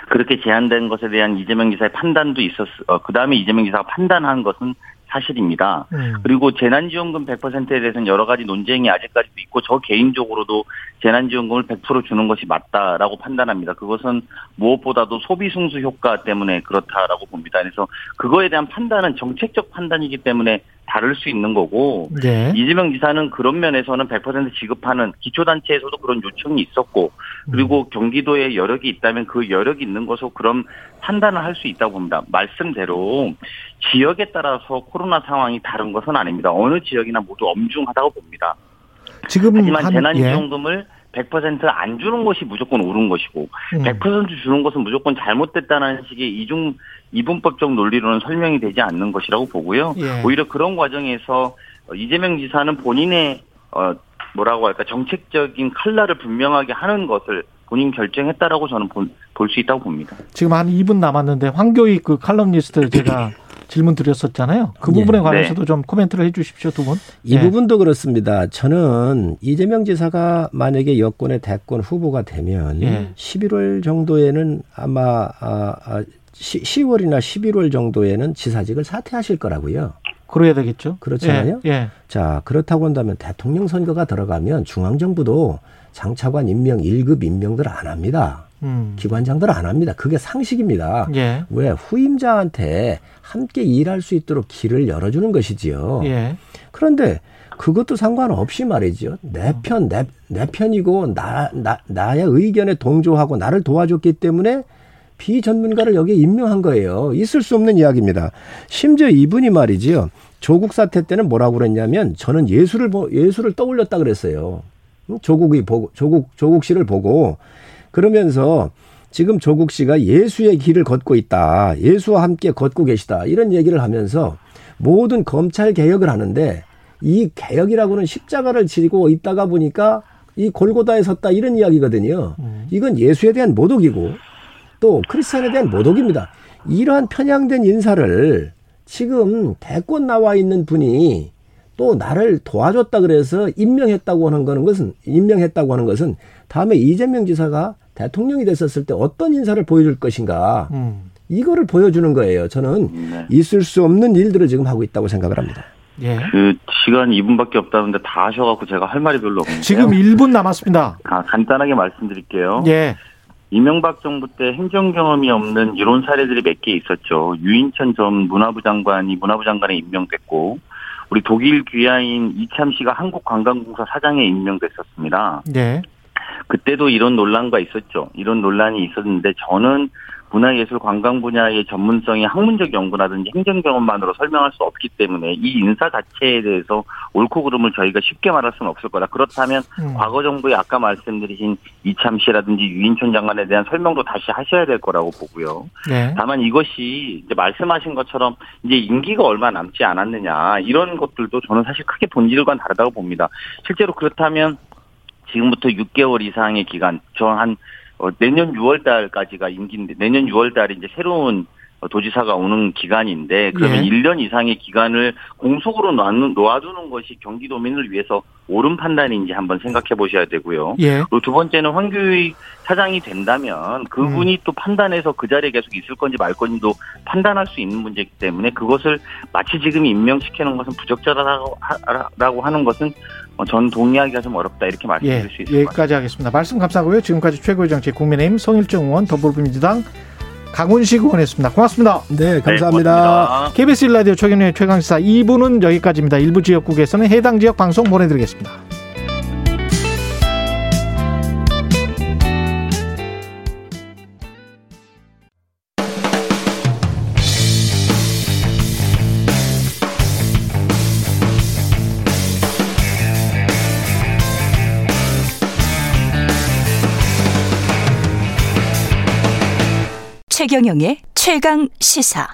그렇게 제안된 것에 대한 이재명 지사의 판단도 있었. 어, 그 다음에 이재명 지사가 판단한 것은 사실입니다. 음. 그리고 재난지원금 100%에 대해서는 여러 가지 논쟁이 아직까지도 있고 저 개인적으로도 재난지원금을 100% 주는 것이 맞다라고 판단합니다. 그것은 무엇보다도 소비 승수 효과 때문에 그렇다라고 봅니다. 그래서 그거에 대한 판단은 정책적 판단이기 때문에 다를 수 있는 거고 네. 이재명 지사는 그런 면에서는 100% 지급하는 기초단체에서도 그런 요청이 있었고 그리고 음. 경기도에 여력이 있다면 그 여력이 있는 것으로 그런 판단을 할 수 있다고 봅니다. 말씀대로 지역에 따라서 코로나 상황이 다른 것은 아닙니다. 어느 지역이나 모두 엄중하다고 봅니다. 지금 하지만 재난지원금을 예. 100%안 주는 것이 무조건 옳은 것이고 음. 100% 주는 것은 무조건 잘못됐다는 식의 이중 이분법적 논리로는 설명이 되지 않는 것이라고 보고요. 예. 오히려 그런 과정에서 이재명 지사는 본인의 어 뭐라고 할까 정책적인 칼날을 분명하게 하는 것을 본인 결정했다라고 저는 볼 수 있다고 봅니다. 지금 한 2분 남았는데 황교익 그 칼럼니스트 [coughs] 제가 질문 드렸었잖아요. 그 예. 부분에 관해서도 네. 좀 코멘트를 해 주십시오, 두 분. 이 네. 부분도 그렇습니다. 저는 이재명 지사가 만약에 여권의 대권 후보가 되면 네. 11월 정도에는 아마 아, 아, 10월이나 11월 정도에는 지사직을 사퇴하실 거라고요. 그래야 되겠죠. 그렇잖아요. 예, 예. 자, 그렇다고 한다면 대통령 선거가 들어가면 중앙정부도 장차관 임명 1급 임명들 안 합니다. 음. 기관장들 안 합니다. 그게 상식입니다. 예. 왜 후임자한테 함께 일할 수 있도록 길을 열어주는 것이지요. 예. 그런데 그것도 상관없이 말이죠. 내 편, 내, 내 편이고, 나, 나, 나의 의견에 동조하고 나를 도와줬기 때문에 비전문가를 여기에 임명한 거예요. 있을 수 없는 이야기입니다. 심지어 이분이 말이지요. 조국 사태 때는 뭐라고 그랬냐면 저는 예수를, 예수를 떠올렸다 그랬어요. 조국이 보고, 조국, 조국 씨를 보고 그러면서 지금 조국 씨가 예수의 길을 걷고 있다. 예수와 함께 걷고 계시다. 이런 얘기를 하면서 모든 검찰 개혁을 하는데 이 개혁이라고는 십자가를 지고 있다가 보니까 이 골고다에 섰다 이런 이야기거든요. 음. 이건 예수에 대한 모독이고 또 크리스천에 대한 모독입니다. 이러한 편향된 인사를 지금 대권 나와 있는 분이 또 나를 도와줬다 그래서 임명했다고 하는 거는 것은 임명했다고 하는 것은 다음에 이재명 지사가 대통령이 됐었을 때 어떤 인사를 보여줄 것인가. 음. 이거를 보여주는 거예요. 저는 네. 있을 수 없는 일들을 지금 하고 있다고 생각을 합니다. 예. 그 시간 2분밖에 없다는데 다 하셔갖고 제가 할 말이 별로 없는데 지금 1분 남았습니다. 아, 간단하게 말씀드릴게요. 예. 이명박 정부 때 행정 경험이 없는 이런 사례들이 몇 개 있었죠. 유인천 전 문화부 장관이 문화부 장관에 임명됐고 우리 독일 귀하인 이참 씨가 한국관광공사 사장에 임명됐었습니다. 네. 그때도 이런 논란과 있었죠. 이런 논란이 있었는데 저는 문화예술 관광 분야의 전문성이 학문적 연구라든지 행정 경험만으로 설명할 수 없기 때문에 이 인사 자체에 대해서 옳고 그름을 저희가 쉽게 말할 수는 없을 거다. 그렇다면 음. 과거 정부의 아까 말씀드리신 이참 씨라든지 유인촌 장관에 대한 설명도 다시 하셔야 될 거라고 보고요. 네. 다만 이것이 이제 말씀하신 것처럼 이제 임기가 얼마 남지 않았느냐 이런 것들도 저는 사실 크게 본질과는 다르다고 봅니다. 실제로 그렇다면 지금부터 6개월 이상의 기간, 저한 어, 내년 6월 달까지가 임기인데, 내년 6월 달에 이제 새로운 도지사가 오는 기간인데, 그러면 예. 1년 이상의 기간을 공속으로 놓아두는 것이 경기도민을 위해서 옳은 판단인지 한번 생각해 보셔야 되고요. 예. 그리고 두 번째는 황교익 사장이 된다면 그분이 음. 또 판단해서 그 자리에 계속 있을 건지 말 건지도 판단할 수 있는 문제이기 때문에 그것을 마치 지금 임명시키는 것은 부적절하다고 하는 것은 어, 전 동의하기가 좀 어렵다 이렇게 말씀드릴 예, 수 있을 것 여기까지 하겠습니다. 말씀 감사하고요. 지금까지 최고의 정치 국민의힘 송일정 의원 더불어민주당 강훈식 의원이었습니다. 고맙습니다. 네, 감사합니다. 네, KBS 일라디오 최경련의 최강시사 2부는 여기까지입니다. 일부 지역국에서는 해당 지역 방송 보내드리겠습니다. 최경영의 최강 시사.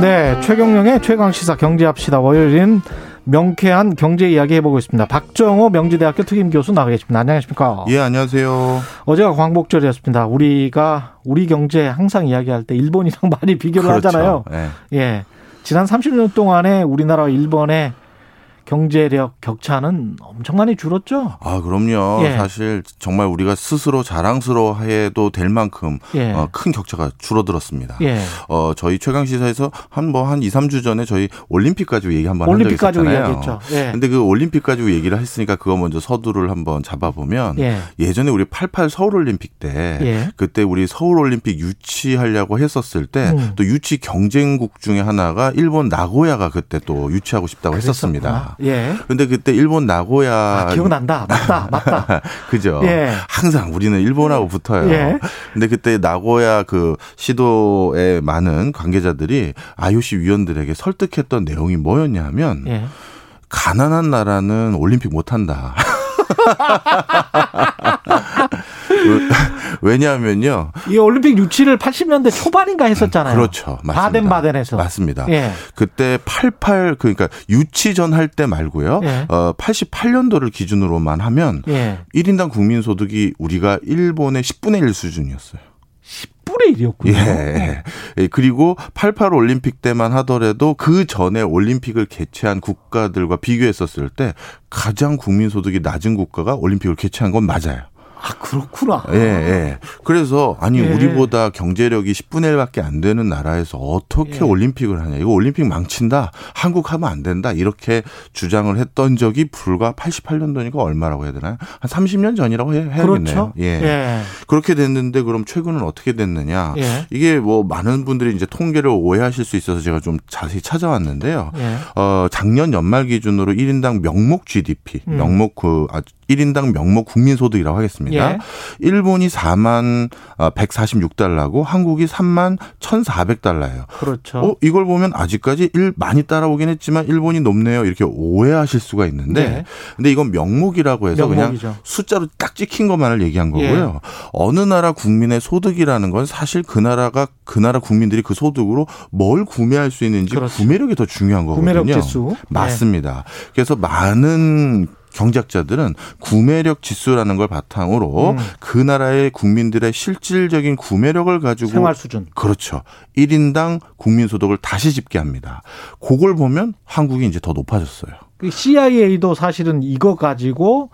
네, 최경영의 최강 시사 경제합시다. 월요일인 명쾌한 경제 이야기 해보고 있습니다. 박정호 명지대학교 특임 교수 나와 계십니다. 안녕하십니까? 예, 안녕하세요. 어제가 광복절이었습니다. 우리가 우리 경제 항상 이야기할 때 일본이랑 [laughs] 많이 비교를 그렇죠. 하잖아요. 예. 예. 지난 30년 동안에 우리나라와 일본의 경제력 격차는 엄청 많이 줄었죠. 아 그럼요. 예. 사실 정말 우리가 스스로 자랑스러워해도 될 만큼 예. 어, 큰 격차가 줄어들었습니다. 예. 어 저희 최강 시사에서 한 뭐한 한 2, 3주 전에 저희 올림픽 가지고 얘기 한번 한 적이 있었잖아요. 얘기했죠. 예. 근데 그 올림픽 가지고 얘기를 했으니까 그거 먼저 서두를 한번 잡아보면 예. 전에 우리 88 서울 올림픽 때 예. 그때 우리 서울 올림픽 유치하려고 했었을 때또 음. 유치 경쟁국 중에 하나가 일본 나고야가 그때 또 유치하고 싶다고 그랬었구나. 했었습니다. 예. 근데 그때 일본 나고야 아, 기억난다. 맞다. 맞다. [laughs] 그죠. 예. 항상 우리는 일본하고 붙어요. 예. 근데 그때 나고야 그 시도에 많은 관계자들이 IOC 위원들에게 설득했던 내용이 뭐였냐면 예. 가난한 나라는 올림픽 못 한다. 왜냐하면요. 이 올림픽 유치를 80년대 초반인가 했었잖아요. 그렇죠. 맞습니다. 바덴바덴에서. 맞습니다. 예. 그때 88 그러니까 유치 전 할 때 말고요. 예. 어 88년도를 기준으로만 하면 예. 1인당 국민 소득이 우리가 일본의 10분의 1 수준이었어요. 10분의 1이었군요. 예. 예. 그리고 88 올림픽 때만 하더라도 그 전에 올림픽을 개최한 국가들과 비교했었을 때 가장 국민 소득이 낮은 국가가 올림픽을 개최한 건 맞아요. 아, 그렇구나. 예, 예. 그래서 아니 예. 우리보다 경제력이 10분의 1밖에 안 되는 나라에서 어떻게 예. 올림픽을 하냐. 이거 올림픽 망친다. 한국 하면 안 된다. 이렇게 주장을 했던 적이 불과 88년도니까 얼마라고 해야 되나요? 한 30년 전이라고 해, 야겠네요 그렇죠? 예. 예. 그렇게 됐는데 그럼 최근은 어떻게 됐느냐? 예. 이게 뭐 많은 분들이 이제 통계를 오해하실 수 있어서 제가 좀 자세히 찾아왔는데요. 예. 어, 작년 연말 기준으로 1인당 명목 GDP, 음. 명목 그 아, 1인당 명목 국민소득이라고 하겠습니다. 예. 일본이 4만 146달러고 한국이 3만 1,400달러예요. 그렇죠. 어, 이걸 보면 아직까지 일 많이 따라오긴 했지만 일본이 높네요. 이렇게 오해하실 수가 있는데 예. 근데 이건 명목이라고 해서 명목이죠. 그냥 숫자로 딱 찍힌 것만을 얘기한 거고요. 예. 어느 나라 국민의 소득이라는 건 사실 그 나라가 그 나라 국민들이 그 소득으로 뭘 구매할 수 있는지 그렇죠. 구매력이 더 중요한 거거든요. 구매력 지수. 맞습니다. 그래서 많은 경제학자들은 구매력 지수라는 걸 바탕으로 음. 그 나라의 국민들의 실질적인 구매력을 가지고 생활 수준 그렇죠. 1인당 국민 소득을 다시 집계합니다. 그걸 보면 한국이 이제 더 높아졌어요. 그 CIA도 사실은 이거 가지고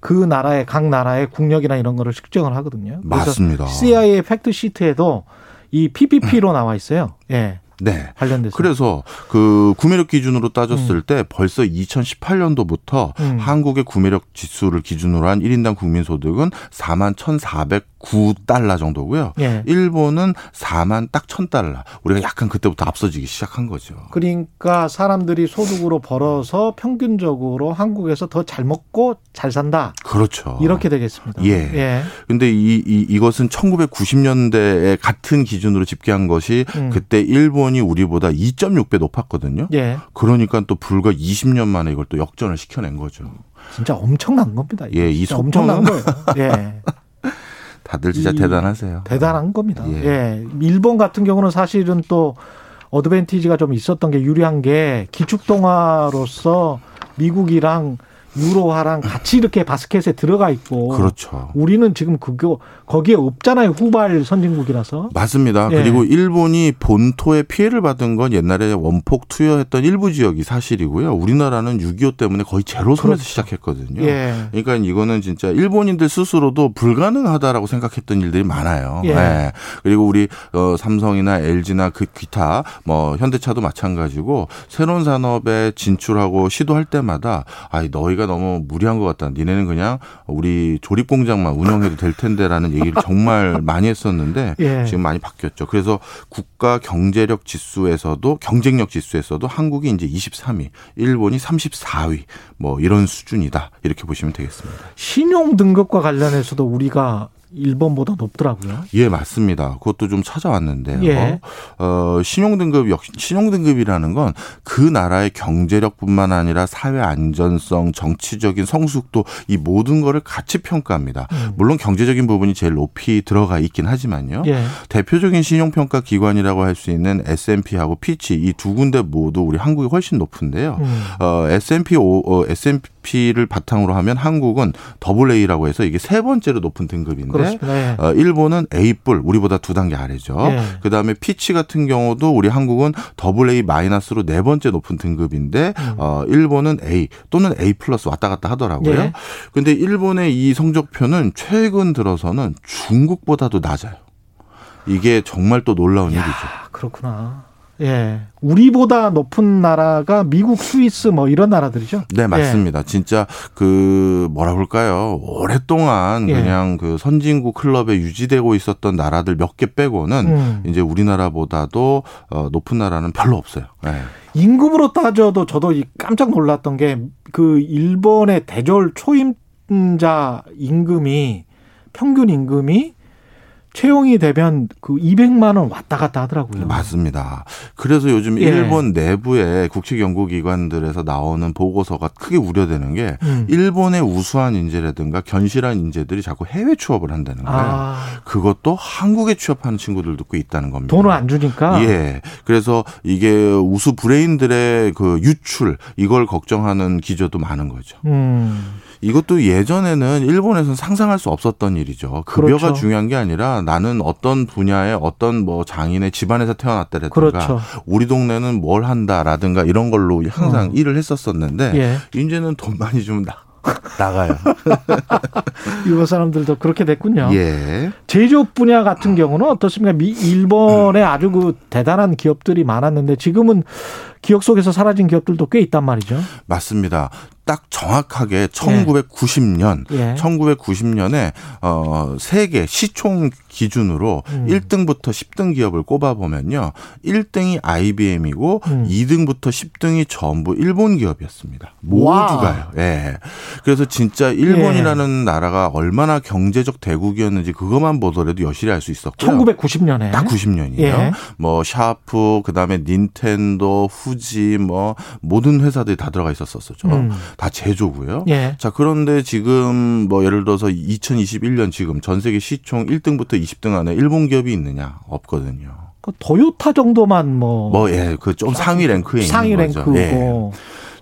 그 나라의 각 나라의 국력이나 이런 거를 측정을 하거든요. 맞습니다. CIA 팩트 시트에도 이 PPP로 [laughs] 나와 있어요. 예. 네. 관련돼서. 그래서 그 구매력 기준으로 따졌을 음. 때 벌써 2018년도부터 음. 한국의 구매력 지수를 기준으로 한 1인당 국민 소득은 4만 1,400 9달러 정도고요. 예. 일본은 4만 딱 1000달러. 우리가 약간 그때부터 앞서지기 시작한 거죠. 그러니까 사람들이 소득으로 벌어서 평균적으로 한국에서 더 잘 먹고 잘 산다. 그렇죠. 이렇게 되겠습니다. 예. 예. 근데 이, 이 이것은 1990년대에 같은 기준으로 집계한 것이 음. 그때 일본이 우리보다 2.6배 높았거든요. 예. 그러니까 또 불과 20년 만에 이걸 또 역전을 시켜낸 거죠. 진짜 엄청난 겁니다. 예, 이 속도는 엄청난 거예요. [laughs] 예. 다들 진짜 대단하세요. 대단한 겁니다. 예. 예. 일본 같은 경우는 사실은 또 어드밴티지가 좀 있었던 게 유리한 게 기축 동화로서 미국이랑 유로화랑 같이 이렇게 바스켓에 들어가 있고 그렇죠. 우리는 지금 그거 거기에 없잖아요. 후발 선진국이라서. 맞습니다. 예. 그리고 일본이 본토에 피해를 받은 건 옛날에 원폭 투여했던 일부 지역이 사실이고요. 우리나라는 6.25 때문에 거의 제로선에서 그렇죠. 시작했거든요. 예. 그러니까 이거는 진짜 일본인들 스스로도 불가능하다라고 생각했던 일들이 많아요. 예. 예. 그리고 우리 어, 삼성이나 LG나 그 기타 뭐 현대차도 마찬가지고 새로운 산업에 진출하고 시도할 때마다 아 너희가 너무 무리한 것 같다. 니네는 그냥 우리 조립 공장만 운영해도 될 텐데라는 얘기를 정말 많이 했었는데 [laughs] 예. 지금 많이 바뀌었죠. 그래서 국가 경제력 지수에서도 경쟁력 지수에서도 한국이 이제 23위, 일본이 34위 뭐 이런 수준이다. 이렇게 보시면 되겠습니다. 신용 등급과 관련해서도 우리가 일본보다 높더라고요. 예, 맞습니다. 그것도 좀 찾아왔는데요. 예. 어, 신용등급 역시 신용등급이라는 건 그 나라의 경제력뿐만 아니라 사회 안전성, 정치적인 성숙도 이 모든 거를 같이 평가합니다. 음. 물론 경제적인 부분이 제일 높이 들어가 있긴 하지만요. 예. 대표적인 신용평가 기관이라고 할 수 있는 S&P하고 피치 이 두 군데 모두 우리 한국이 훨씬 높은데요. 음. 어, S&P 오, 어, S&P GDP를 바탕으로 하면 한국은 더블 A라고 해서 이게 세 번째로 높은 등급인데 네. 어, 일본은 A플러스 우리보다 두 단계 아래죠. 네. 그다음에 피치 같은 경우도 우리 한국은 더블 A 마이너스로 네 번째 높은 등급인데 음. 어, 일본은 A 또는 A 플러스 왔다 갔다 하더라고요. 네. 근데 일본의 이 성적표는 최근 들어서는 중국보다도 낮아요. 이게 정말 또 놀라운 야, 일이죠. 그렇구나. 예. 우리보다 높은 나라가 미국, 스위스 뭐 이런 나라들이죠? 네, 맞습니다. 예. 진짜 그 뭐라 그럴까요? 오랫동안 예. 그냥 그 선진국 클럽에 유지되고 있었던 나라들 몇 개 빼고는 음. 이제 우리나라보다도 어 높은 나라는 별로 없어요. 예. 임금으로 따져도 저도 깜짝 놀랐던 게 그 일본의 대졸 초임자 임금이 평균 임금이 채용이 되면 그 200만 원 왔다 갔다 하더라고요. 맞습니다. 그래서 요즘 예. 일본 내부의 국책 연구 기관들에서 나오는 보고서가 크게 우려되는 게 음. 일본의 우수한 인재라든가 견실한 인재들이 자꾸 해외 취업을 한다는 거예요. 아. 그것도 한국에 취업하는 친구들도 꽤 있다는 겁니다. 돈을 안 주니까. 예. 그래서 이게 우수 브레인들의 그 유출 이걸 걱정하는 기조도 많은 거죠. 음. 이것도 예전에는 일본에서는 상상할 수 없었던 일이죠. 급여가 그렇죠. 중요한 게 아니라 나는 어떤 분야의 어떤 뭐 장인의 집안에서 태어났다라든가 그렇죠. 우리 동네는 뭘 한다라든가 이런 걸로 항상 어. 일을 했었었는데 예. 이제는 돈 많이 주면 나, 나가요. [laughs] 일본 사람들도 그렇게 됐군요. 예. 제조업 분야 같은 경우는 어떻습니까? 미, 일본에 아주 그 대단한 기업들이 많았는데 지금은 기억 속에서 사라진 기업들도 꽤 있단 말이죠. 맞습니다. 딱 정확하게 1990년, 예. 1990년에 어 세계 시총 기준으로 음. 1등부터 10등 기업을 꼽아 보면요. 1등이 IBM이고 음. 2등부터 10등이 전부 일본 기업이었습니다. 모두가요. 예. 그래서 진짜 일본이라는 예. 나라가 얼마나 경제적 대국이었는지 그것만 보더라도 여실히 알 수 있었고요. 1990년에 딱 90년이에요. 예. 뭐 샤프, 그다음에 닌텐도, 후 지뭐 모든 회사들이 다 들어가 있었었죠. 음. 다 제조고요. 예. 자, 그런데 지금 뭐 예를 들어서 2021년 지금 전 세계 시총 1등부터 20등 안에 일본 기업이 있느냐? 없거든요. 그 토요타 정도만 뭐. 뭐, 예, 그 좀 상위 랭크에 상위 있는 거죠. 랭크고. 예.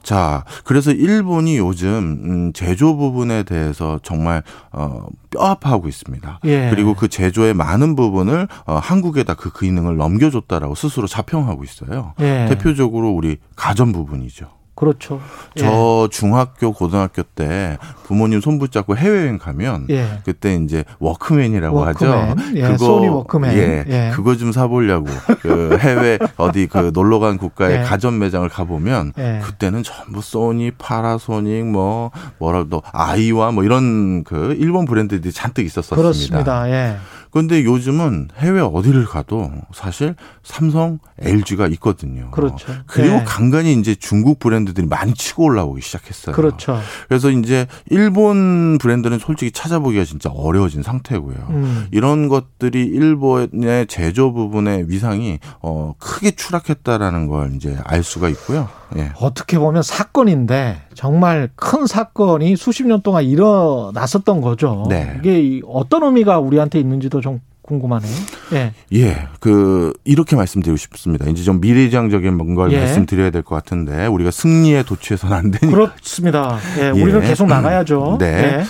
자, 그래서 일본이 요즘 음, 제조 부분에 대해서 정말 어 뼈아파하고 있습니다. 예. 그리고 그 제조의 많은 부분을 어 한국에다 그 기능을 넘겨줬다라고 스스로 자평하고 있어요. 예. 대표적으로 우리 가전 부분이죠. 그렇죠. 저 예. 중학교 고등학교 때 부모님 손 붙잡고 해외여행 가면 예. 그때 이제 워크맨이라고 워크맨. 하죠. 예. 그거 소니 워크맨. 예. 예. 그거 좀 사보려고 그 해외 어디 그 놀러 간 국가의 예. 가전 매장을 가보면 예. 그때는 전부 소니, 파라소닉 뭐 뭐라도 아이와 뭐 이런 그 일본 브랜드들이 잔뜩 있었었습니다. 그렇습니다. 예. 그런데 요즘은 해외 어디를 가도 사실 삼성, LG가 있거든요. 그렇죠. 그리고 네. 간간히 이제 중국 브랜드들이 많이 치고 올라오기 시작했어요. 그렇죠. 그래서 이제 일본 브랜드는 솔직히 찾아보기가 진짜 어려워진 상태고요. 음. 이런 것들이 일본의 제조 부분의 위상이 어 크게 추락했다라는 걸 이제 알 수가 있고요. 예. 어떻게 보면 사건인데 정말 큰 사건이 수십 년 동안 일어났었던 거죠. 네. 이게 어떤 의미가 우리한테 있는지도 좀 궁금하네요. 예. 예. 그, 이렇게 말씀드리고 싶습니다. 이제 좀 미래지향적인 뭔가를 예. 말씀드려야 될 것 같은데, 우리가 승리에 도취해서는 안 되니까. 그렇습니다. 예. 우리는 예. 계속 나가야죠. 네.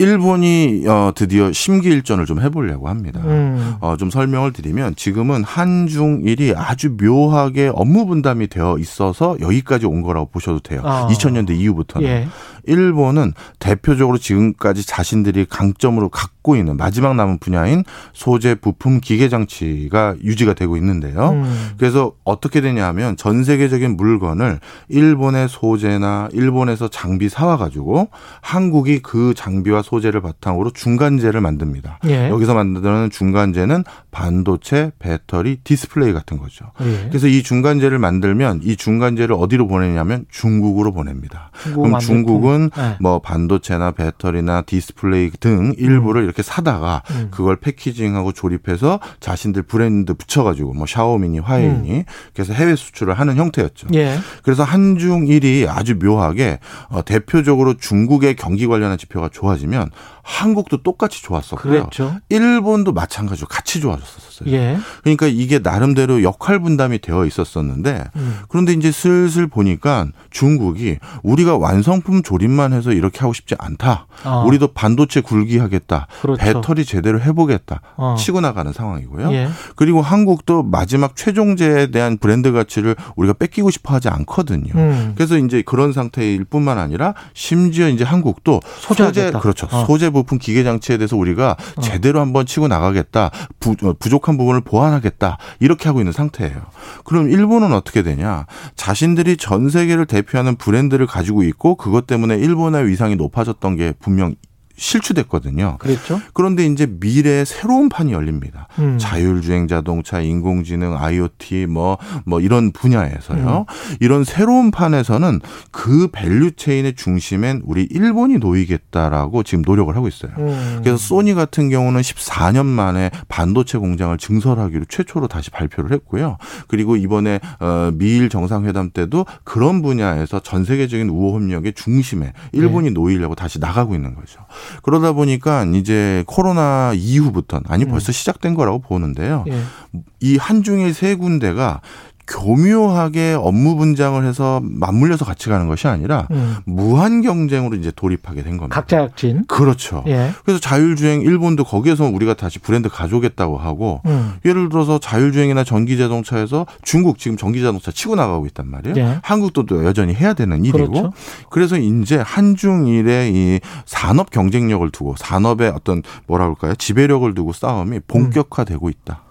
예. 일본이 어 드디어 심기일전을 좀 해보려고 합니다. 음. 어 좀 설명을 드리면 지금은 한중일이 아주 묘하게 업무 분담이 되어 있어서 여기까지 온 거라고 보셔도 돼요. 아. 2000년대 이후부터는. 예. 일본은 대표적으로 지금까지 자신들이 강점으로 갖고 있는 마지막 남은 분야인 소재, 부품, 기계 장치가 유지가 되고 있는데요. 음. 그래서 어떻게 되냐 하면 전 세계적인 물건을 일본의 소재나 일본에서 장비 사와 가지고 한국이 그 장비와 소재를 바탕으로 중간재를 만듭니다. 예. 여기서 만드는 중간재는 반도체, 배터리, 디스플레이 같은 거죠. 예. 그래서 이 중간재를 만들면 이 중간재를 어디로 보내냐면 중국으로 보냅니다. 중국 그럼 중국은 대부분 네. 뭐 반도체나 배터리나 디스플레이 등 일부를 음. 이렇게 사다가 음. 그걸 패키징하고 조립해서 자신들 브랜드 붙여가지고 뭐 샤오미니, 화웨이니 음. 그래서 해외 수출을 하는 형태였죠. 예. 그래서 한중일이 아주 묘하게 어, 대표적으로 중국의 경기 관련한 지표가 좋아지면 한국도 똑같이 좋았었고요. 그랬죠. 일본도 마찬가지로 같이 좋아졌었어요. 예. 그러니까 이게 나름대로 역할 분담이 되어 있었었는데 음. 그런데 이제 슬슬 보니까 중국이 우리가 완성품 조립만 해서 이렇게 하고 싶지 않다. 어. 우리도 반도체 굴기하겠다. 그렇죠. 배터리 제대로 해보겠다. 어. 치고 나가는 상황이고요. 예. 그리고 한국도 마지막 최종제에 대한 브랜드 가치를 우리가 뺏기고 싶어 하지 않거든요. 음. 그래서 이제 그런 상태일 뿐만 아니라 심지어 이제 한국도 소재 그렇죠. 어. 소재 부품 기계 장치에 대해서 우리가 어. 제대로 한번 치고 나가겠다. 부, 어, 부족한 부분을 보완하겠다. 이렇게 하고 있는 상태예요. 그럼 일본은 어떻게 되냐? 자신들이 전 세계를 대표하는 브랜드를 가지고 있고 그것 때문에 일본의 위상이 높아졌던 게 분명 실추됐거든요. 그렇죠. 그런데 이제 미래의 새로운 판이 열립니다. 음. 자율주행 자동차, 인공지능, IoT 뭐, 뭐 이런 분야에서요. 음. 이런 새로운 판에서는 그 value chain의 중심엔 우리 일본이 놓이겠다라고 지금 노력을 하고 있어요. 음. 그래서 소니 같은 경우는 14년 만에 반도체 공장을 증설하기로 최초로 다시 발표를 했고요. 그리고 이번에 어, 미일 정상회담 때도 그런 분야에서 전 세계적인 우호 협력의 중심에 일본이 네. 놓이려고 다시 나가고 있는 거죠. 그러다 보니까 이제 코로나 이후부터 아니 음. 벌써 음. 시작된 거라고 보는데요. 예. 이 한중일 세 군데가 교묘하게 업무 분장을 해서 맞물려서 같이 가는 것이 아니라 음. 무한 경쟁으로 이제 돌입하게 된 겁니다. 각자 약진. 그렇죠. 예. 그래서 자율주행 일본도 거기에서 우리가 다시 브랜드 가져오겠다고 하고 음. 예를 들어서 자율주행이나 전기 자동차에서 중국 지금 전기 자동차 치고 나가고 있단 말이에요. 예. 한국도 또 여전히 해야 되는 일이고. 그렇죠. 그래서 이제 한중일의 이 산업 경쟁력을 두고 산업의 어떤 뭐라 그럴까요? 지배력을 두고 싸움이 본격화되고 있다.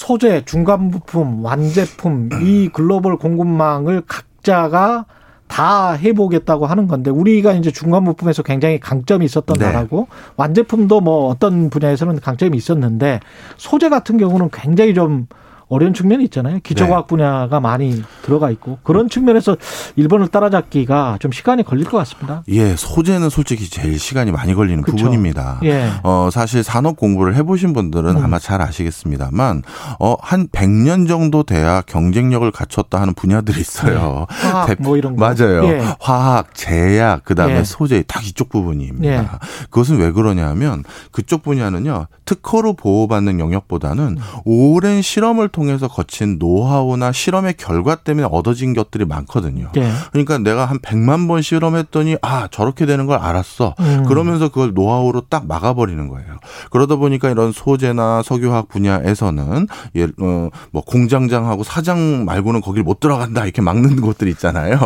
소재, 중간 부품, 완제품 이 글로벌 공급망을 각자가 다 해보겠다고 하는 건데 우리가 이제 중간 부품에서 굉장히 강점이 있었던 네. 나라고 완제품도 뭐 어떤 분야에서는 강점이 있었는데 소재 같은 경우는 굉장히 좀 어려운 측면이 있잖아요. 기초과학 네. 분야가 많이 들어가 있고 그런 측면에서 일본을 따라잡기가 좀 시간이 걸릴 것 같습니다. 예, 소재는 솔직히 제일 시간이 많이 걸리는 그렇죠. 부분입니다. 예. 어, 사실 산업 공부를 해보신 분들은 음. 아마 잘 아시겠습니다만 어, 한 100년 정도 돼야 경쟁력을 갖췄다 하는 분야들이 있어요. 네. 화학 뭐 이런 거. 맞아요. 예. 화학, 제약, 그다음에 예. 소재 딱 이쪽 부분입니다. 예. 그것은 왜 그러냐면 그쪽 분야는요. 특허로 보호받는 영역보다는 음. 오랜 실험을 통해 통해서 거친 노하우나 실험의 결과 때문에 얻어진 것들이 많거든요. 네. 그러니까 내가 한 100만 번 실험했더니 아 저렇게 되는 걸 알았어. 음. 그러면서 그걸 노하우로 딱 막아버리는 거예요. 그러다 보니까 이런 소재나 석유화학 분야에서는 예, 어, 뭐 공장장하고 사장 말고는 거길 못 들어간다 이렇게 막는 곳들이 있잖아요.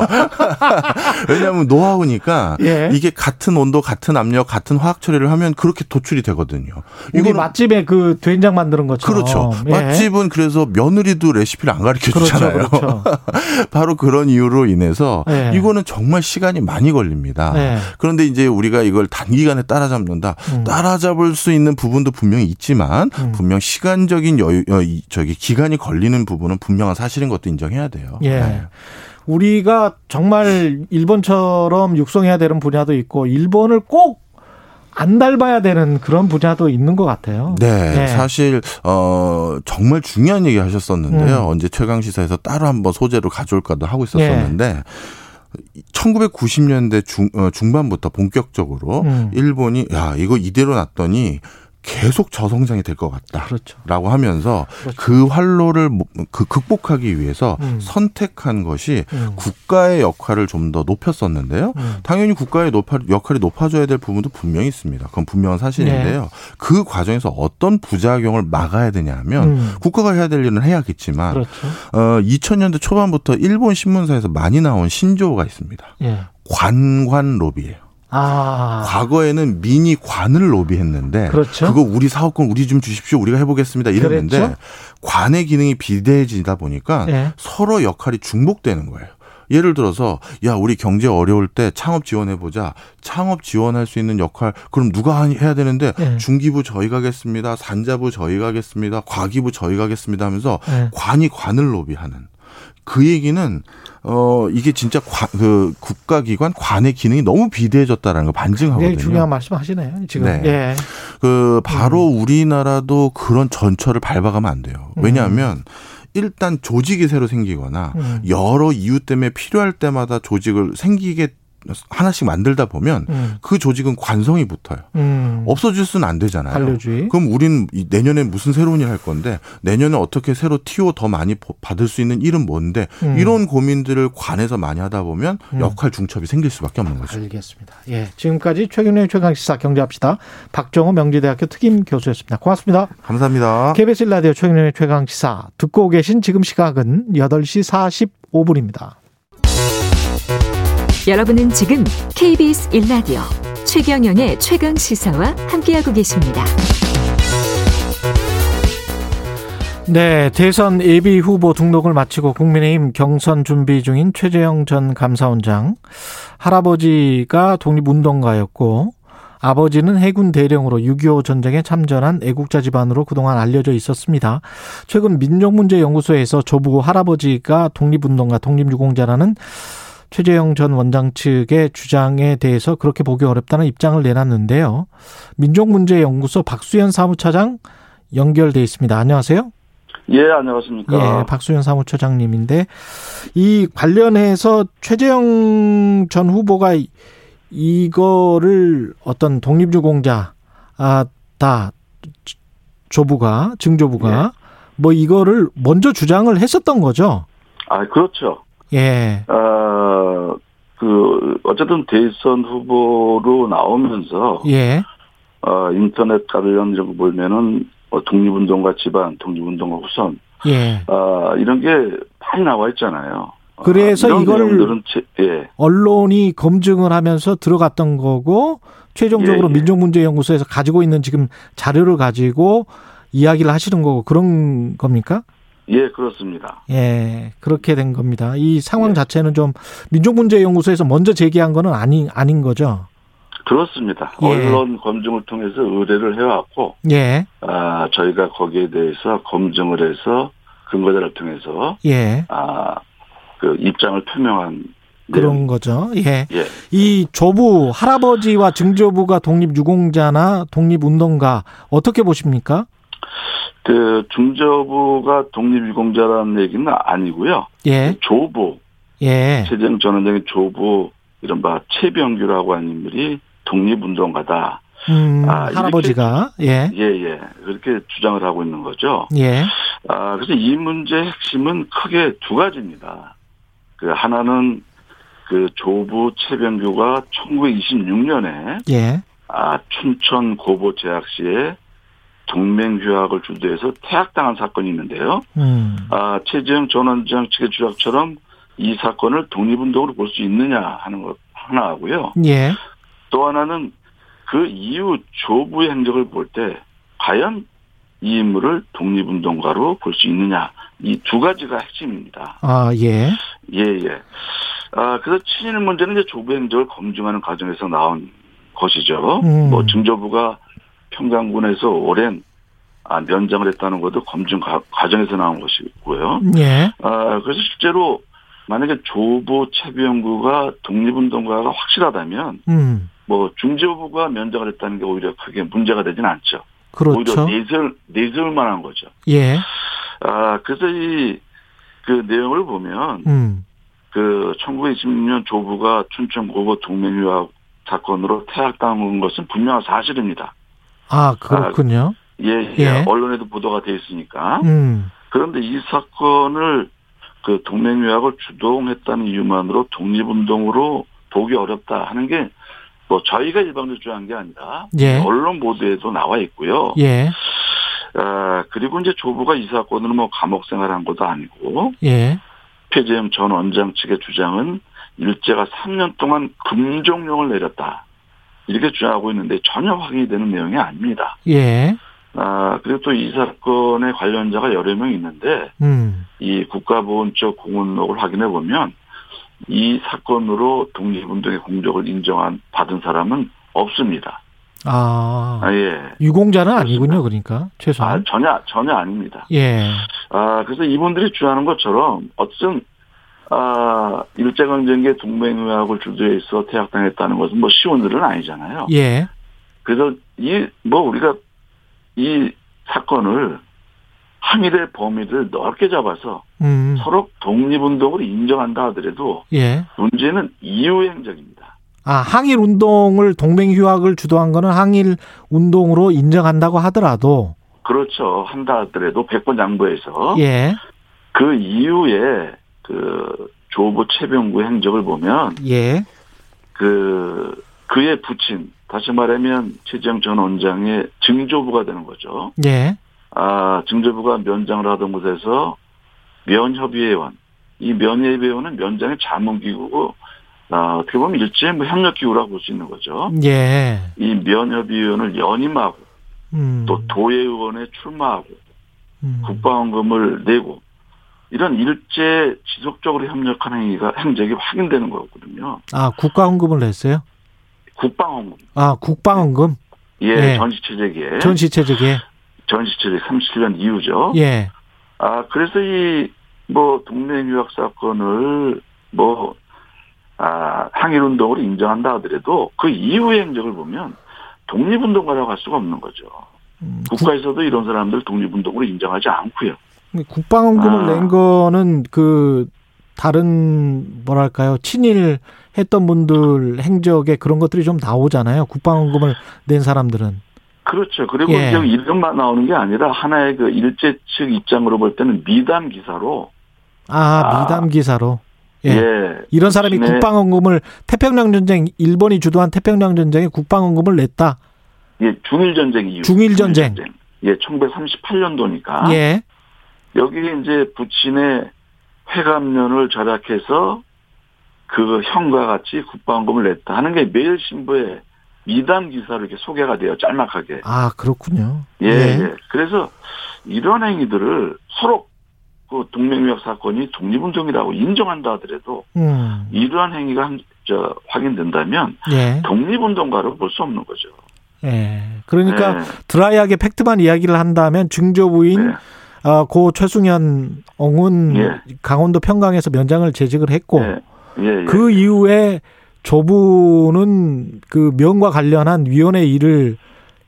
[laughs] 왜냐하면 노하우니까 예. 이게 같은 온도, 같은 압력, 같은 화학 처리를 하면 그렇게 도출이 되거든요. 이게 맛집에 그 된장 만드는 것처럼. 그렇죠. 예. 맛집은 그래서 며느리도 레시피를 안 가르쳐 그렇죠, 주잖아요. 그렇죠, 그렇죠. [laughs] 바로 그런 이유로 인해서 네. 이거는 정말 시간이 많이 걸립니다. 네. 그런데 이제 우리가 이걸 단기간에 따라잡는다. 음. 따라잡을 수 있는 부분도 분명히 있지만 음. 분명 시간적인 여유 어, 저기 기간이 걸리는 부분은 분명한 사실인 것도 인정해야 돼요. 예. 네. 우리가 정말 일본처럼 육성해야 되는 분야도 있고 일본을 꼭 안 닮아야 되는 그런 분야도 있는 것 같아요. 네, 네. 사실 어 정말 중요한 얘기 하셨었는데요. 음. 언제 최강 시사에서 따로 한번 소재로 가져올까도 하고 있었었는데. 네. 1990년대 중, 어, 중반부터 본격적으로 음. 일본이 야 이거 이대로 놨더니 계속 저성장이 될 것 같다라고 그렇죠. 하면서 그렇죠. 그 활로를 그 극복하기 위해서 음. 선택한 것이 음. 국가의 역할을 좀 더 높였었는데요. 음. 당연히 국가의 높아, 역할이 높아져야 될 부분도 분명히 있습니다. 그건 분명한 사실인데요. 네. 그 과정에서 어떤 부작용을 막아야 되냐면 음. 국가가 해야 될 일은 해야겠지만 그렇죠. 어, 2000년대 초반부터 일본 신문사에서 많이 나온 신조어가 있습니다. 네. 관관 로비예요. 아. 과거에는 미니 관을 로비했는데 그렇죠? 그거 우리 사업권 우리 좀 주십시오. 우리가 해보겠습니다. 이랬는데 그랬죠? 관의 기능이 비대해지다 보니까 네. 서로 역할이 중복되는 거예요. 예를 들어서 야 우리 경제 어려울 때 창업 지원해 보자 창업 지원할 수 있는 역할 그럼 누가 해야 되는데 네. 중기부 저희가 하겠습니다 산자부 저희가 하겠습니다 과기부 저희가 하겠습니다 하면서 네. 관이 관을 로비하는 그 얘기는 어 이게 진짜 관, 그 국가기관 관의 기능이 너무 비대해졌다라는 걸 반증하거든요. 네, 중요한 말씀하시네요. 지금. 네. 예. 그 바로 음. 우리나라도 그런 전철을 밟아가면 안 돼요. 왜냐하면 음. 일단 조직이 새로 생기거나 음. 여러 이유 때문에 필요할 때마다 조직을 생기게 하나씩 만들다 보면 음. 그 조직은 관성이 붙어요. 음. 없어질 수는 안 되잖아요. 관료주의. 그럼 우리는 내년에 무슨 새로운 일 할 건데 내년에 어떻게 새로 티오 더 많이 받을 수 있는 일은 뭔데 음. 이런 고민들을 관해서 많이 하다 보면 음. 역할 중첩이 생길 수밖에 없는 거죠. 알겠습니다. 예, 지금까지 최경련 최강시사 경제합시다 박정호 명지대학교 특임 교수였습니다. 고맙습니다. 감사합니다. KBS 라디오 최경련의 최강시사 듣고 계신 지금 시각은 8시 45분입니다. 여러분은 지금 KBS 1라디오 최경영의 최강 시사와 함께하고 계십니다. 네, 대선 예비 후보 등록을 마치고 국민의힘 경선 준비 중인 최재형 전 감사원장 할아버지가 독립운동가였고 아버지는 해군 대령으로 6.25 전쟁에 참전한 애국자 집안으로 그동안 알려져 있었습니다. 최근 민족문제연구소에서 조부 할아버지가 독립운동가, 독립유공자라는 최재형 전 원장 측의 주장에 대해서 그렇게 보기 어렵다는 입장을 내놨는데요. 민족문제연구소 박수현 사무처장 연결돼 있습니다. 안녕하세요. 예, 안녕하십니까. 예, 박수현 사무처장님인데 이 관련해서 최재형 전 후보가 이거를 어떤 독립유공자 아, 다 조부가 증조부가 예. 뭐 이거를 먼저 주장을 했었던 거죠. 아, 그렇죠. 예. 어, 그, 어쨌든 대선 후보로 나오면서. 예. 어, 인터넷 관련 거 보면은, 어, 독립운동가 집안, 독립운동가 후손. 예. 어, 이런 게 많이 나와 있잖아요. 그래서 어, 이거를 예. 언론이 검증을 하면서 들어갔던 거고 최종적으로 예, 예. 민족문제연구소에서 가지고 있는 지금 자료를 가지고 이야기를 하시는 거고 그런 겁니까? 예, 그렇습니다. 예, 그렇게 된 겁니다. 이 상황 예. 자체는 좀 민족문제연구소에서 먼저 제기한 거는 아닌 아닌 거죠. 그렇습니다. 예. 언론 검증을 통해서 의뢰를 해왔고, 예. 아 저희가 거기에 대해서 검증을 해서 근거자를 통해서, 예. 아 그 입장을 표명한 그런 내용. 거죠. 예. 예. 이 조부 할아버지와 증조부가 독립 유공자나 독립 운동가 어떻게 보십니까? 그 중저부가 독립유공자라는 얘기는 아니고요. 예. 조부. 예. 최재형 전 원장의 조부 이른바 최병규라고 하는 인물이 독립운동가다. 음, 아, 할아버지가 예. 예, 예. 그렇게 주장을 하고 있는 거죠. 예. 아, 그래서 이 문제의 핵심은 크게 두 가지입니다. 그 하나는 그 조부 최병규가 1926년에 예. 아, 춘천 고보 재학시에 동맹휴학을 주도해서 퇴학당한 사건이 있는데요. 음. 아, 최재형 전 원장 측의 주장처럼 이 사건을 독립운동으로 볼 수 있느냐 하는 것 하나 하고요. 예. 또 하나는 그 이후 조부의 행적을 볼 때 과연 이 인물을 독립운동가로 볼 수 있느냐 이 두 가지가 핵심입니다. 아 예. 예 예. 아 그래서 친일 문제는 이제 조부 행적을 검증하는 과정에서 나온 것이죠. 음. 뭐 증조부가 평강군에서 오랜 아, 면장을 했다는 것도 검증 과정에서 나온 것이고요. 예. 아, 그래서 실제로 만약에 조부 채비연구가 독립운동가가 확실하다면, 음. 뭐 중재부가 면장을 했다는 게 오히려 크게 문제가 되지는 않죠. 그렇죠. 오히려 내세울 내세울 만한 거죠. 예. 아 그래서 이 그 내용을 보면 음. 그 1926년 조부가 춘천 고고 동맹유학 사건으로 퇴학당한 것은 분명한 사실입니다. 아, 그렇군요. 아, 예, 예, 예. 언론에도 보도가 돼 있으니까. 음. 그런데 이 사건을 그 동맹유학을 주동했다는 이유만으로 독립운동으로 보기 어렵다 하는 게 뭐 저희가 일방적으로 주장한 게 아니라 예. 언론 보도에도 나와 있고요. 예. 아, 그리고 이제 조부가 이 사건으로 뭐 감옥 생활한 것도 아니고 예. 최재형 전 원장 측의 주장은 일제가 3년 동안 금종령을 내렸다. 이렇게 주장하고 있는데 전혀 확인이 되는 내용이 아닙니다. 예. 아, 그리고 또 이 사건의 관련자가 여러 명 있는데, 음. 이 국가보훈처 공문록을 확인해 보면, 이 사건으로 독립운동의 공적을 인정한, 받은 사람은 없습니다. 아. 아 예. 유공자는 그렇습니다. 아니군요, 그러니까. 최소한. 아, 전혀, 전혀 아닙니다. 예. 아, 그래서 이분들이 주장하는 것처럼, 어쨌든, 아, 일제강점기에 동맹의학을 주도해서 퇴학당했다는 것은 뭐 쉬운 일은 아니잖아요. 예. 그래서 이, 뭐 우리가 이 사건을 항일의 범위를 넓게 잡아서 음. 서로 독립운동을 인정한다 하더라도 예. 문제는 이후 행적입니다. 아, 항일 운동을 동맹 휴학을 주도한 거는 항일 운동으로 인정한다고 하더라도 그렇죠. 한다 하더라도 백번 양보해서 예. 그 이후에 그 조부 최병구 행적을 보면 예. 그 그의 부친 다시 말하면 최재형 전 원장의 증조부가 되는 거죠. 예. 아 증조부가 면장을 하던 곳에서 면협의회원 이 면협의회원은 면장의 자문기구고 아, 어떻게 보면 일제 뭐 협력기구라고 볼 수 있는 거죠. 예. 이 면협의원을 연임하고 음. 또 도의원에 출마하고 음. 국방원금을 내고 이런 일제 지속적으로 협력하는 행위가 행적이 확인되는 거거든요. 아 국가헌금을 냈어요? 국방원금. 아 국방원금? 예, 네. 전시체제기에. 전시체제기에. 전시체제 37년 이후죠. 예. 아 그래서 이 뭐 동맹 유학 사건을 뭐 아, 항일 운동으로 인정한다 하더라도 그 이후의 행적을 보면 독립운동가라고 할 수가 없는 거죠. 음, 국가에서도 이런 사람들 독립운동으로 인정하지 않고요. 국방원금을 아. 낸 거는 그 다른 뭐랄까요 친일 했던 분들 행적에 그런 것들이 좀 나오잖아요. 국방원금을 낸 사람들은. 그렇죠. 그리고 예. 이름만 나오는 게 아니라 하나의 그 일제 측 입장으로 볼 때는 미담 기사로. 아, 미담 기사로. 예. 예. 이런 사람이 국방원금을 태평양 전쟁 일본이 주도한 태평양 전쟁에 국방원금을 냈다. 예, 중일 전쟁 이후. 중일. 전쟁. 예, 1938년도니까. 예. 여기에 이제 부친의 회감년을 절약해서 그 형과 같이 국방원금을 냈다 하는 게 매일신부에 미담 기사로 이렇게 소개가 돼요, 짤막하게. 아, 그렇군요. 예, 예. 예. 그래서 이런 행위들을 서로 그 동맹유학 사건이 독립운동이라고 인정한다 하더라도 음. 이러한 행위가 저 확인된다면 예. 독립운동가로 볼 수 없는 거죠. 예. 그러니까 예. 드라이하게 팩트만 이야기를 한다면 증조부인 예. 어, 고 최승현 엉은 예. 강원도 평강에서 면장을 재직을 했고 예. 예, 그 이후에 조부는 그 면과 관련한 위원회 일을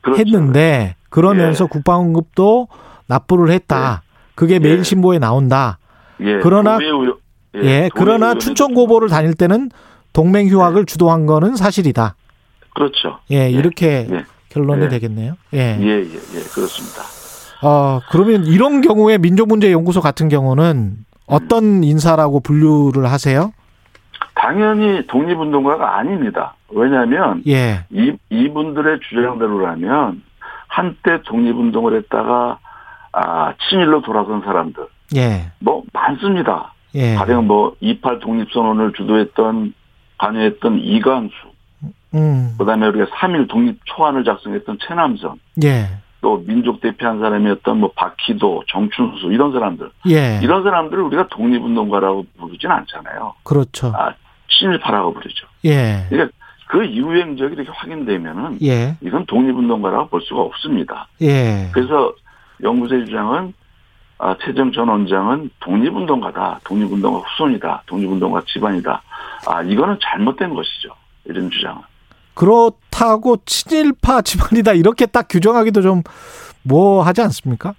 그렇죠. 했는데 그러면서 국방급도 납부를 했다. 그게 예. 매일신보에 나온다. 예. 그러나 예, 예 그러나 춘천 고보를 다닐 때는 동맹 휴학을 예. 주도한 거는 사실이다. 그렇죠. 예, 이렇게 결론이 되겠네요. 예. 예, 예, 예, 그렇습니다. 어, 그러면 이런 경우에 민족문제연구소 같은 경우는 어떤 인사라고 분류를 하세요? 당연히 독립운동가가 아닙니다. 왜냐하면 예. 이, 이분들의 주장대로라면 한때 독립운동을 했다가 아, 친일로 돌아선 사람들. 예. 뭐, 많습니다. 예. 가령 뭐, 28 독립선언을 주도했던, 관여했던 이광수. 음. 그 다음에 우리가 3일 독립 초안을 작성했던 최남선. 예. 또 민족 대표한 사람이었던 뭐 박희도, 정춘수 이런 사람들. 예. 이런 사람들을 우리가 독립운동가라고 부르진 않잖아요. 그렇죠. 아, 친일파라고 부르죠. 예. 그러니까 그 이후의 행적이 이렇게 확인되면은 예. 이건 독립운동가라고 볼 수가 없습니다. 예. 그래서 연구소의 주장은 아, 최정 전 원장은 독립운동가다. 독립운동가 후손이다. 독립운동가 집안이다. 아, 이거는 잘못된 것이죠. 이런 주장은. 그렇다고 친일파 집안이다. 이렇게 딱 규정하기도 좀 뭐 하지 않습니까?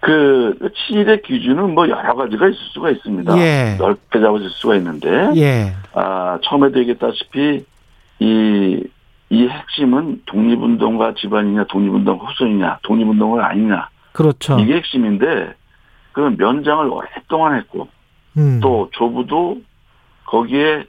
그, 친일의 기준은 뭐 여러 가지가 있을 수가 있습니다. 예. 넓게 잡아질 수가 있는데. 예. 아, 처음에도 얘기했다시피 이, 이 핵심은 독립운동가 집안이냐, 독립운동가 후손이냐, 독립운동가 아니냐. 그렇죠. 이게 핵심인데, 그 면장을 오랫동안 했고, 음. 또 조부도 거기에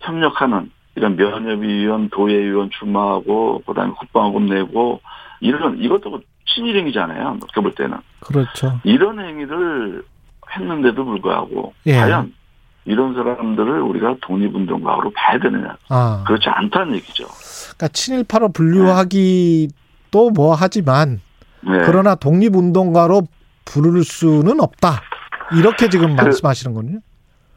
협력하는 이런 면협위원, 도예위원 출마하고, 그 다음에 국방금 내고, 이런, 이것도 친일 행위잖아요. 어떻게 볼 때는. 그렇죠. 이런 행위를 했는데도 불구하고, 예. 과연 이런 사람들을 우리가 독립운동가로 봐야 되느냐. 아. 그렇지 않다는 얘기죠. 그러니까 친일파로 분류하기도 뭐 하지만 네. 그러나 독립운동가로 부를 수는 없다. 이렇게 지금 말씀하시는 거군요.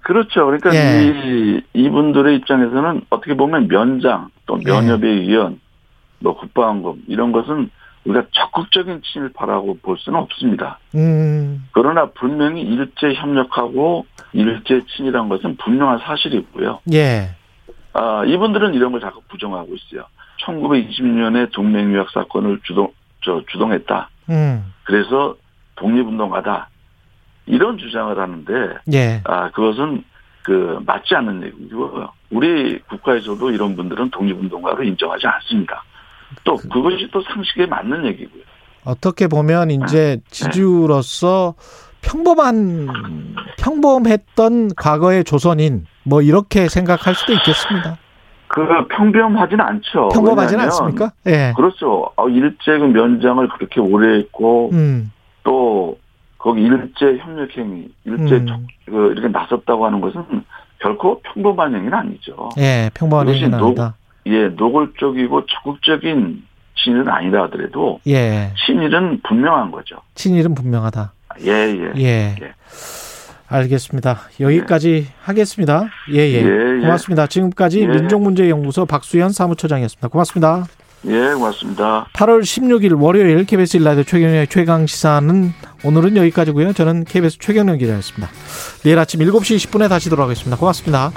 그렇죠. 그러니까 예. 이 이분들의 입장에서는 어떻게 보면 면장 또 면협의 위원, 뭐 국방금 이런 것은 우리가 적극적인 친일파라고 볼 수는 없습니다. 음. 그러나 분명히 일제 협력하고 일제 친일한 것은 분명한 사실이고요. 예. 아, 이분들은 이런 걸 자꾸 부정하고 있어요. 1920년에 동맹유학 사건을 주동, 저, 주동했다. 음. 그래서 독립운동가다. 이런 주장을 하는데, 예. 아, 그것은 그 맞지 않는 얘기고요. 우리 국가에서도 이런 분들은 독립운동가로 인정하지 않습니다. 또 그것이 또 상식에 맞는 얘기고요. 어떻게 보면 이제 네. 지주로서 평범한 평범했던 과거의 조선인 뭐 이렇게 생각할 수도 있겠습니다. 그 평범하지는 않죠. 평범하지는 않습니까? 예. 네. 그렇죠. 어, 일제 그 면장을 그렇게 오래 했고 음. 또 거기 일제 협력행위, 일제 음. 그 이렇게 나섰다고 하는 것은 결코 평범한 행위는 아니죠. 예, 평범한 행위는 아니다. 예, 노골적이고 적극적인 친일은 아니다 하더라도 예. 친일은 분명한 거죠. 친일은 분명하다. 예, 예. 예. 예. 알겠습니다. 여기까지 예. 하겠습니다. 예, 예, 예. 고맙습니다. 지금까지 예. 민족문제연구소 박수현 사무처장이었습니다. 고맙습니다. 예, 고맙습니다. 8월 16일 월요일 KBS 일라디오 최경영의 최강 시사는 오늘은 여기까지고요. 저는 KBS 최경영 기자였습니다. 내일 아침 7시 10분에 다시 돌아오겠습니다. 고맙습니다.